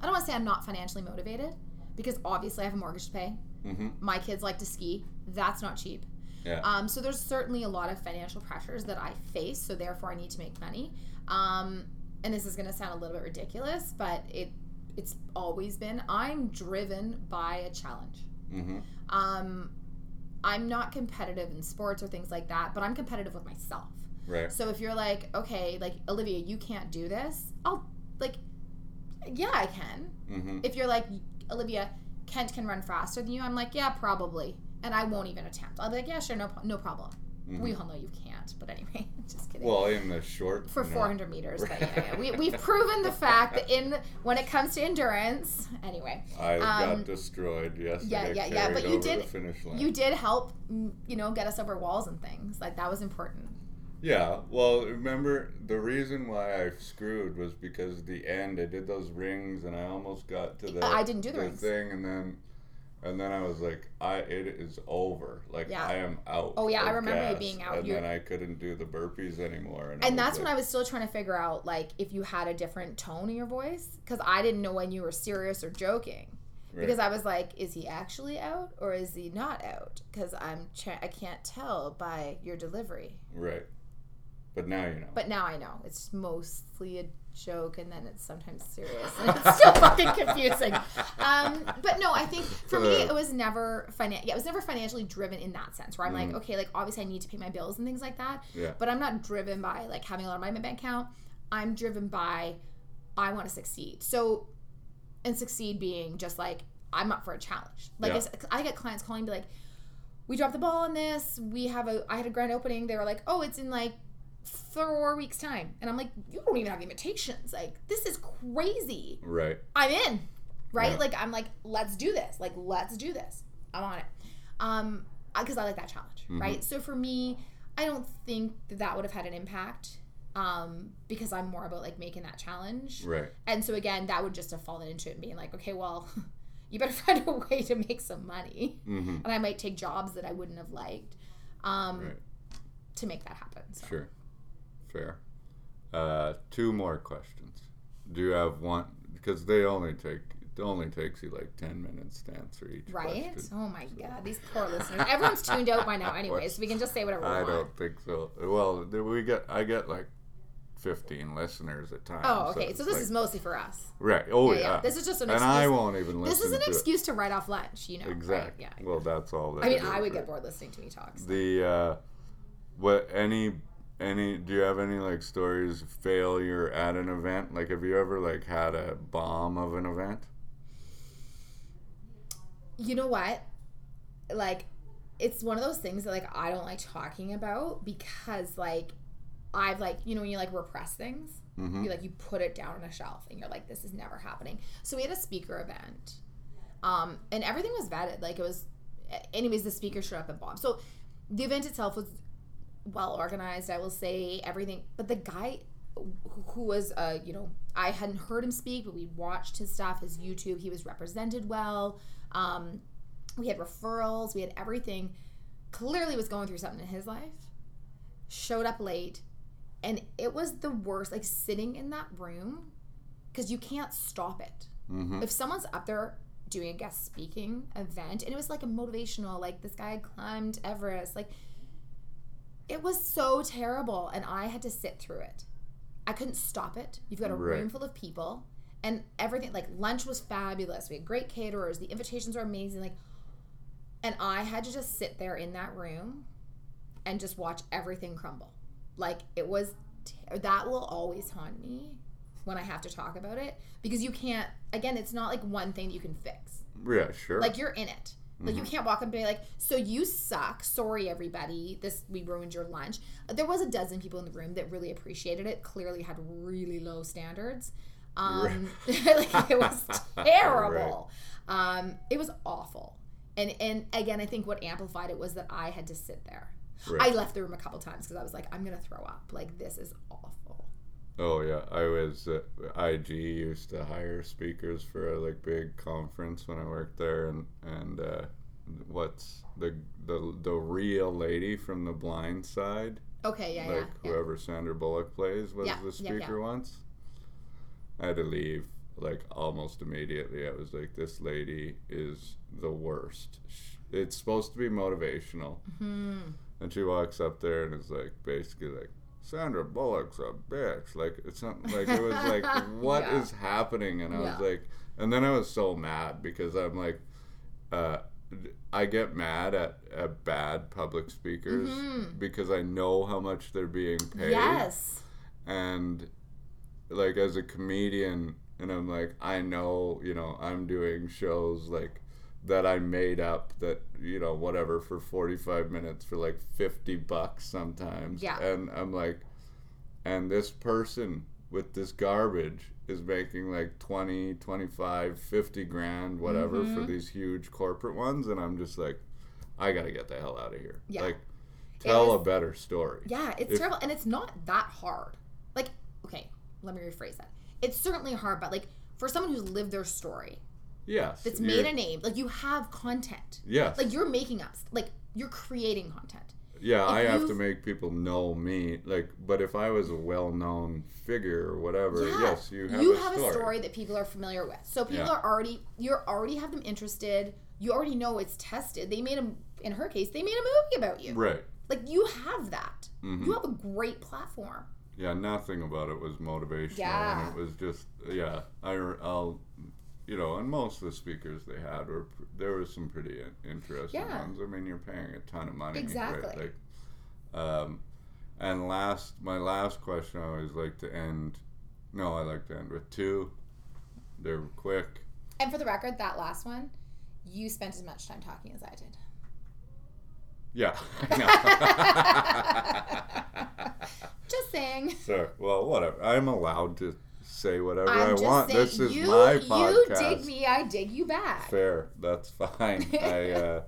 I don't want to say I'm not financially motivated because obviously I have a mortgage to pay. hmm My kids like to ski. That's not cheap. Yeah. Um, so there's certainly a lot of financial pressures that I face. So therefore, I need to make money. Um, and this is going to sound a little bit ridiculous, but it it's always been. I'm driven by a challenge. hmm Um, I'm not competitive in sports or things like that, but I'm competitive with myself. Right. So if you're like, okay, like Olivia, you can't do this, I'll like, yeah, I can. hmm If you're like, Olivia, Kent can run faster than you, I'm like, yeah, probably, and I won't even attempt. I'll be like, yeah, sure, no, no problem. We all know you can't, but anyway, just kidding. Well, in the short for no. 400 meters, but yeah, yeah. We, we've proven the fact that in when it comes to endurance, anyway, I um, got destroyed yesterday. yeah, yeah, yeah, but you did- finish line. you did help, mm, you know, get us over walls and things. Like that was important. Yeah, well, remember the reason why I screwed was because the end I did those rings and I almost got to the I didn't do the rings. thing and then and then I was like, I it is over. Like Yeah. I am out. Oh, yeah, I remember you being out. And You're- then I couldn't do the burpees anymore. And, and that's was when I was still trying to figure out like if you had a different tone in your voice because I didn't know when you were serious or joking. Right. Because I was like, is he actually out or is he not out? Because I'm tra- I can't tell by your delivery. right. But now you know. But now I know it's mostly a joke, and then it's sometimes serious, and it's still fucking confusing. Um, but no, I think for me it was never finan- Yeah, it was never financially driven in that sense. Where I'm like, okay, like obviously I need to pay my bills and things like that. Mm. Yeah. But I'm not driven by like having a lot of money in my bank account. I'm driven by I want to succeed. So, and succeed being just like I'm up for a challenge. Like Yeah. if, I get clients calling me like, we dropped the ball on this. We have a I had a grand opening. They were like, oh, it's in like four weeks time, and I'm like, you don't even have the invitations. Like this is crazy. right. I'm in, right? Yeah. Like I'm like, let's do this. Like let's do this. I'm on it. Um, because I like that challenge, Mm-hmm. right? So for me, I don't think that that would have had an impact. Um, because I'm more about like making that challenge. Right. And so again, that would just have fallen into it and being like, okay, well, you better find a way to make some money. Mm-hmm. And I might take jobs that I wouldn't have liked um, Right. to make that happen. So. Sure. Fair. Uh, two more questions. Do you have one? Because they only take it only takes you like ten minutes to answer each Right? question. Oh my god, these poor listeners. Everyone's tuned out by now anyways. so we can just say whatever we I want. don't think so. Well, we get I get like fifteen listeners at times. Oh, okay. it's So this like- is mostly for us. right. Oh Yeah, yeah. yeah. This is just an excuse. and I won't even listen. This is an to excuse to write off lunch, you know. right? Exactly. Yeah. Well, that's all. That I mean, I would get bored listening to me talk. so. The uh, what any any do you have any like stories failure at an event? Like, have you ever like had a bomb of an event? You know what? Like, it's one of those things that like I don't like talking about because like I've like you know when you like repress things, Mhm. you like you put it down on a shelf and you're like this is never happening. So we had a speaker event, um, and everything was vetted. Like it was, anyways. The speaker showed up at bombed So the event itself was well organized. I will say everything, but the guy who- was uh you know I hadn't heard him speak, but we watched his stuff, his YouTube. He was represented well. Um, we had referrals. We had everything. Clearly, was going through something in his life. Showed up late, and it was the worst. Like sitting in that room, because you can't stop it. Mm-hmm. If someone's up there doing a guest speaking event, and it was like a motivational, like this guy climbed Everest, like it was so terrible, and I had to sit through it. I couldn't stop it. You've got a Right. room full of people, and everything. Like lunch was fabulous. We had great caterers. The invitations were amazing. Like, and I had to just sit there in that room and just watch everything crumble. Like it was. Ter- that will always haunt me when I have to talk about it because you can't. Again, it's not like one thing that you can fix. Yeah, sure. Like you're in it. Like you can't walk up and be like, "So you suck. Sorry, everybody. This we ruined your lunch." There was a dozen people in the room that really appreciated it. Clearly, had really low standards. Um, like it was terrible. Um, it was awful. And and again, I think what amplified it was that I had to sit there. Right. I left the room a couple times because I was like, "I'm gonna throw up. Like this is awful." Oh yeah, I was uh, IG used to hire speakers for a like big conference when I worked there, and and uh, what's the the the real lady from the Blind Side, Okay, yeah, like yeah, yeah. whoever Sandra Bullock plays, was Yeah, the yeah, yeah. speaker once. I had to leave like almost immediately. I was like, this lady is the worst. It's supposed to be motivational, Hmm. and she walks up there and is like, basically like. Sandra Bullock's a bitch. Like it's not like it was like what is Yeah. happening? And I was like, and then I was so mad because I'm like, uh, I get mad at, at bad public speakers Mhm. because I know how much they're being paid. Yes. And like as a comedian, and I'm like, I know, you know, I'm doing shows like that I made up that, you know, whatever for 45 minutes for like 50 bucks sometimes. Yeah. And I'm like, and this person with this garbage is making like 20, 25, 50 grand, whatever, for Mhm. these huge corporate ones. And I'm just like, I got to get the hell out of here. Yeah. Like, Tell a better story. Yeah, it's If- terrible, and it's not that hard. Like, okay, let me rephrase that. It's certainly hard, but like for someone who's lived their story, Yes. that's made a name, like you have content. Yes. Like you're making up, like you're creating content. yeah, I have to make people know me. Like, but if I was a well-known figure or whatever, Yeah, yes, you have, you a, have story. a story that people are familiar with. So people Yeah. are already you're already have them interested. You already know it's tested. They made a in her case, they made a movie about you. Right. Like you have that. Mhm. You have a great platform. Yeah, nothing about it was motivational. Yeah. And it was just, yeah, I, will you know, and most of the speakers they had were, there was some pretty interesting Yeah. ones. I mean, you're paying a ton of money. Exactly. Right? Like, um, and last, my last question I always like to end, no, I like to end with two. They're quick. And for the record, that last one, you spent as much time talking as I did. Yeah. Just saying. Sorry. Well, whatever. I'm allowed to say whatever i I'm just want. saying. This is you, my You dig me, I dig you back. Fair. That's fine. I uh,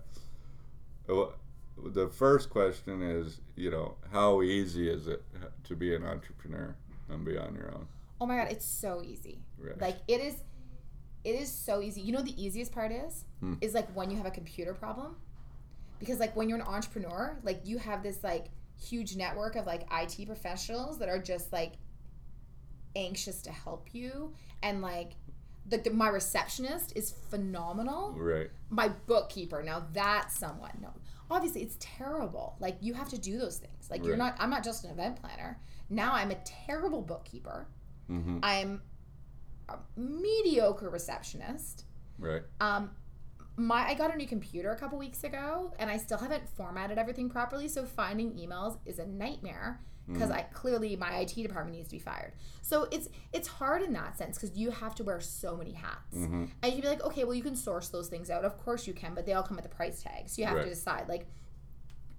the first question is, you know, how easy is it to be an entrepreneur and be on your own? Oh my god, it's so easy. Right. Like it is it is so easy. You know the easiest part is? Hmm. Is like when you have a computer problem. Because like when you're an entrepreneur, like you have this like huge network of like IT professionals that are just like anxious to help you and like the, my receptionist is phenomenal. Right. My bookkeeper, now that's someone. No. Obviously it's terrible. Like you have to do those things. Like you're not I'm not just an event planner. Now I'm a terrible bookkeeper. Mm-hmm. I'm a mediocre receptionist. Right. Um, my I got a new computer a couple weeks ago, and I still haven't formatted everything properly. So finding emails is a nightmare because I clearly my IT department needs to be fired. So it's it's hard in that sense because you have to wear so many hats, Mm-hmm. and you'd be like, okay, well you can source those things out. Of course you can, but they all come with a price tag. So you have Right. to decide like,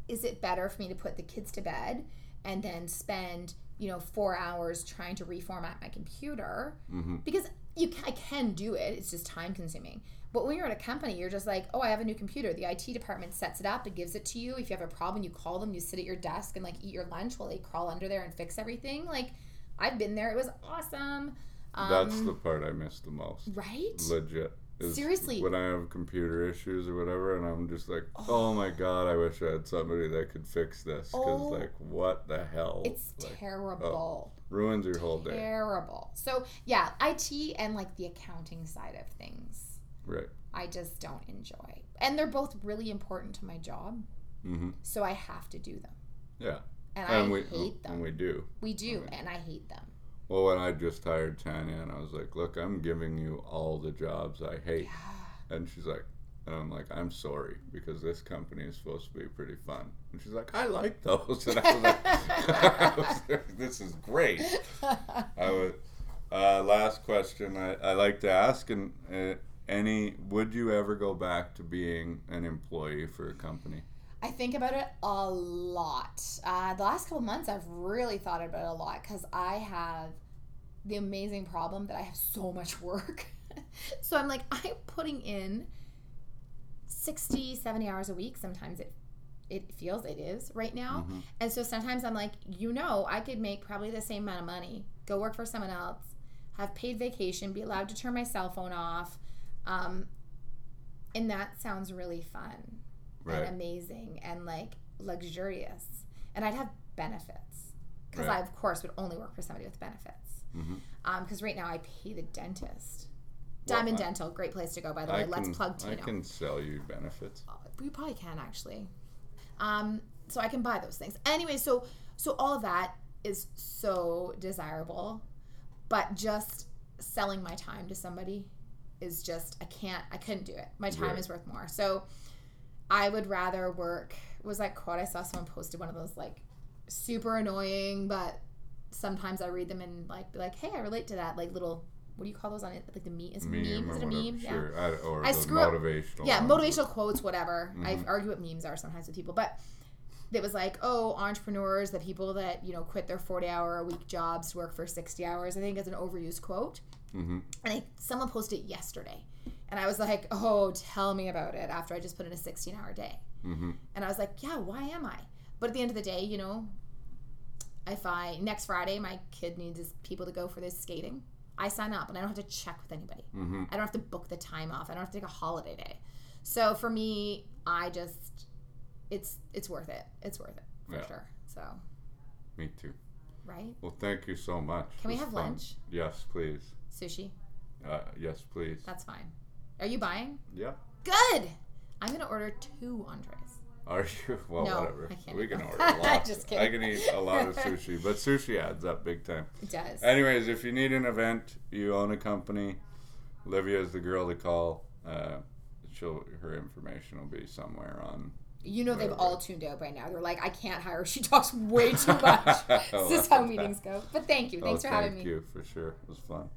is it better for me to put the kids to bed and then spend you know four hours trying to reformat my computer Mm-hmm. because you I can do it. It's just time consuming. But when you're at a company, you're just like, oh, I have a new computer. The IT department sets it up, it gives it to you. If you have a problem, you call them. You sit at your desk and like eat your lunch while they crawl under there and fix everything. Like I've been there. It was awesome. Um, That's the part I miss the most. right. Legit. Seriously. When I have computer issues or whatever, and I'm just like, oh, my god, I wish I had somebody that could fix this. Because, Oh. like, what the hell? It's like, terrible. ruins your whole day. Terrible. So yeah, IT and like the accounting side of things, Right. I just don't enjoy. And they're both really important to my job, Mm-hmm. so I have to do them. Yeah. And, And I we hate them. and we do. We do, and I hate them. Well, when I just hired Tanya, and I was like, "Look, I'm giving you all the jobs I hate," and she's like, and I'm like, "I'm sorry because this company is supposed to be pretty fun," and she's like, "I like those," and I was like, I was like, "This is great." I would. Uh, last question I, I like to ask, and uh, any would you ever go back to being an employee for a company? I think about it a lot. Uh, the last couple months, I've really thought about it a lot because I have the amazing problem that I have so much work. so I'm like, I'm putting in 60, 70 hours a week. Sometimes it it feels it is right now. Mhm. And so sometimes I'm like, you know, I could make probably the same amount of money, go work for someone else, have paid vacation, be allowed to turn my cell phone off. Um, and that sounds really fun Right. and amazing and like luxurious. And I'd have benefits because Right. I, of course, would only work for somebody with benefits. Because right now I pay the dentist. Well, Diamond I- Dental, great place to go, by the I way. Let's can- plug I can sell you benefits. We probably can actually. Um, so I can buy those things. Anyway, so so all of that is so desirable, but just selling my time to somebody is just I can't I couldn't do it. My time Right. is worth more. So I would rather work was that quote I saw someone posted one of those like super annoying, but sometimes I read them and like be like, hey, I relate to that. Like little what do you call those on it? Like the meme is it Meme meme? Is it a meme? Yeah I, or I screw up- motivational. yeah, ones. motivational quotes, whatever. I Mhm. argue what memes are sometimes with people, but it was like, oh, entrepreneurs, the people that you know quit their forty-hour a week jobs to work for sixty hours. I think it's an overused quote, Mhm. and I, someone posted it yesterday, and I was like, oh, tell me about it. After I just put in a sixteen-hour day, Mhm. and I was like, yeah, why am I? but at the end of the day, you know, if I next Friday my kid needs his people to go for this skating, I sign up and I don't have to check with anybody. hmm I don't have to book the time off. I don't have to take a holiday day. So for me, I just it's it's worth it. It's worth it for Yeah. sure. So Me too. right? Well, thank you so much. Can we have fun. lunch? Yes, please. Sushi. Uh, yes, please. That's fine. Are you buying? Yeah. Good. I'm gonna order two Andres. Are you? Well, No, whatever. I can't we can order a lot. Just kidding. I can eat a lot of sushi, but sushi adds up big time. It does. Anyways, if you need an event, you own a company, Olivia is the girl to call. Uh, she'll her information will be somewhere on. You know they've all tuned out by now. They're like, I can't hire. her. She talks way too much. this is how meetings go. But thank you. Thanks oh, for having thank me. Thank you for sure. It was fun.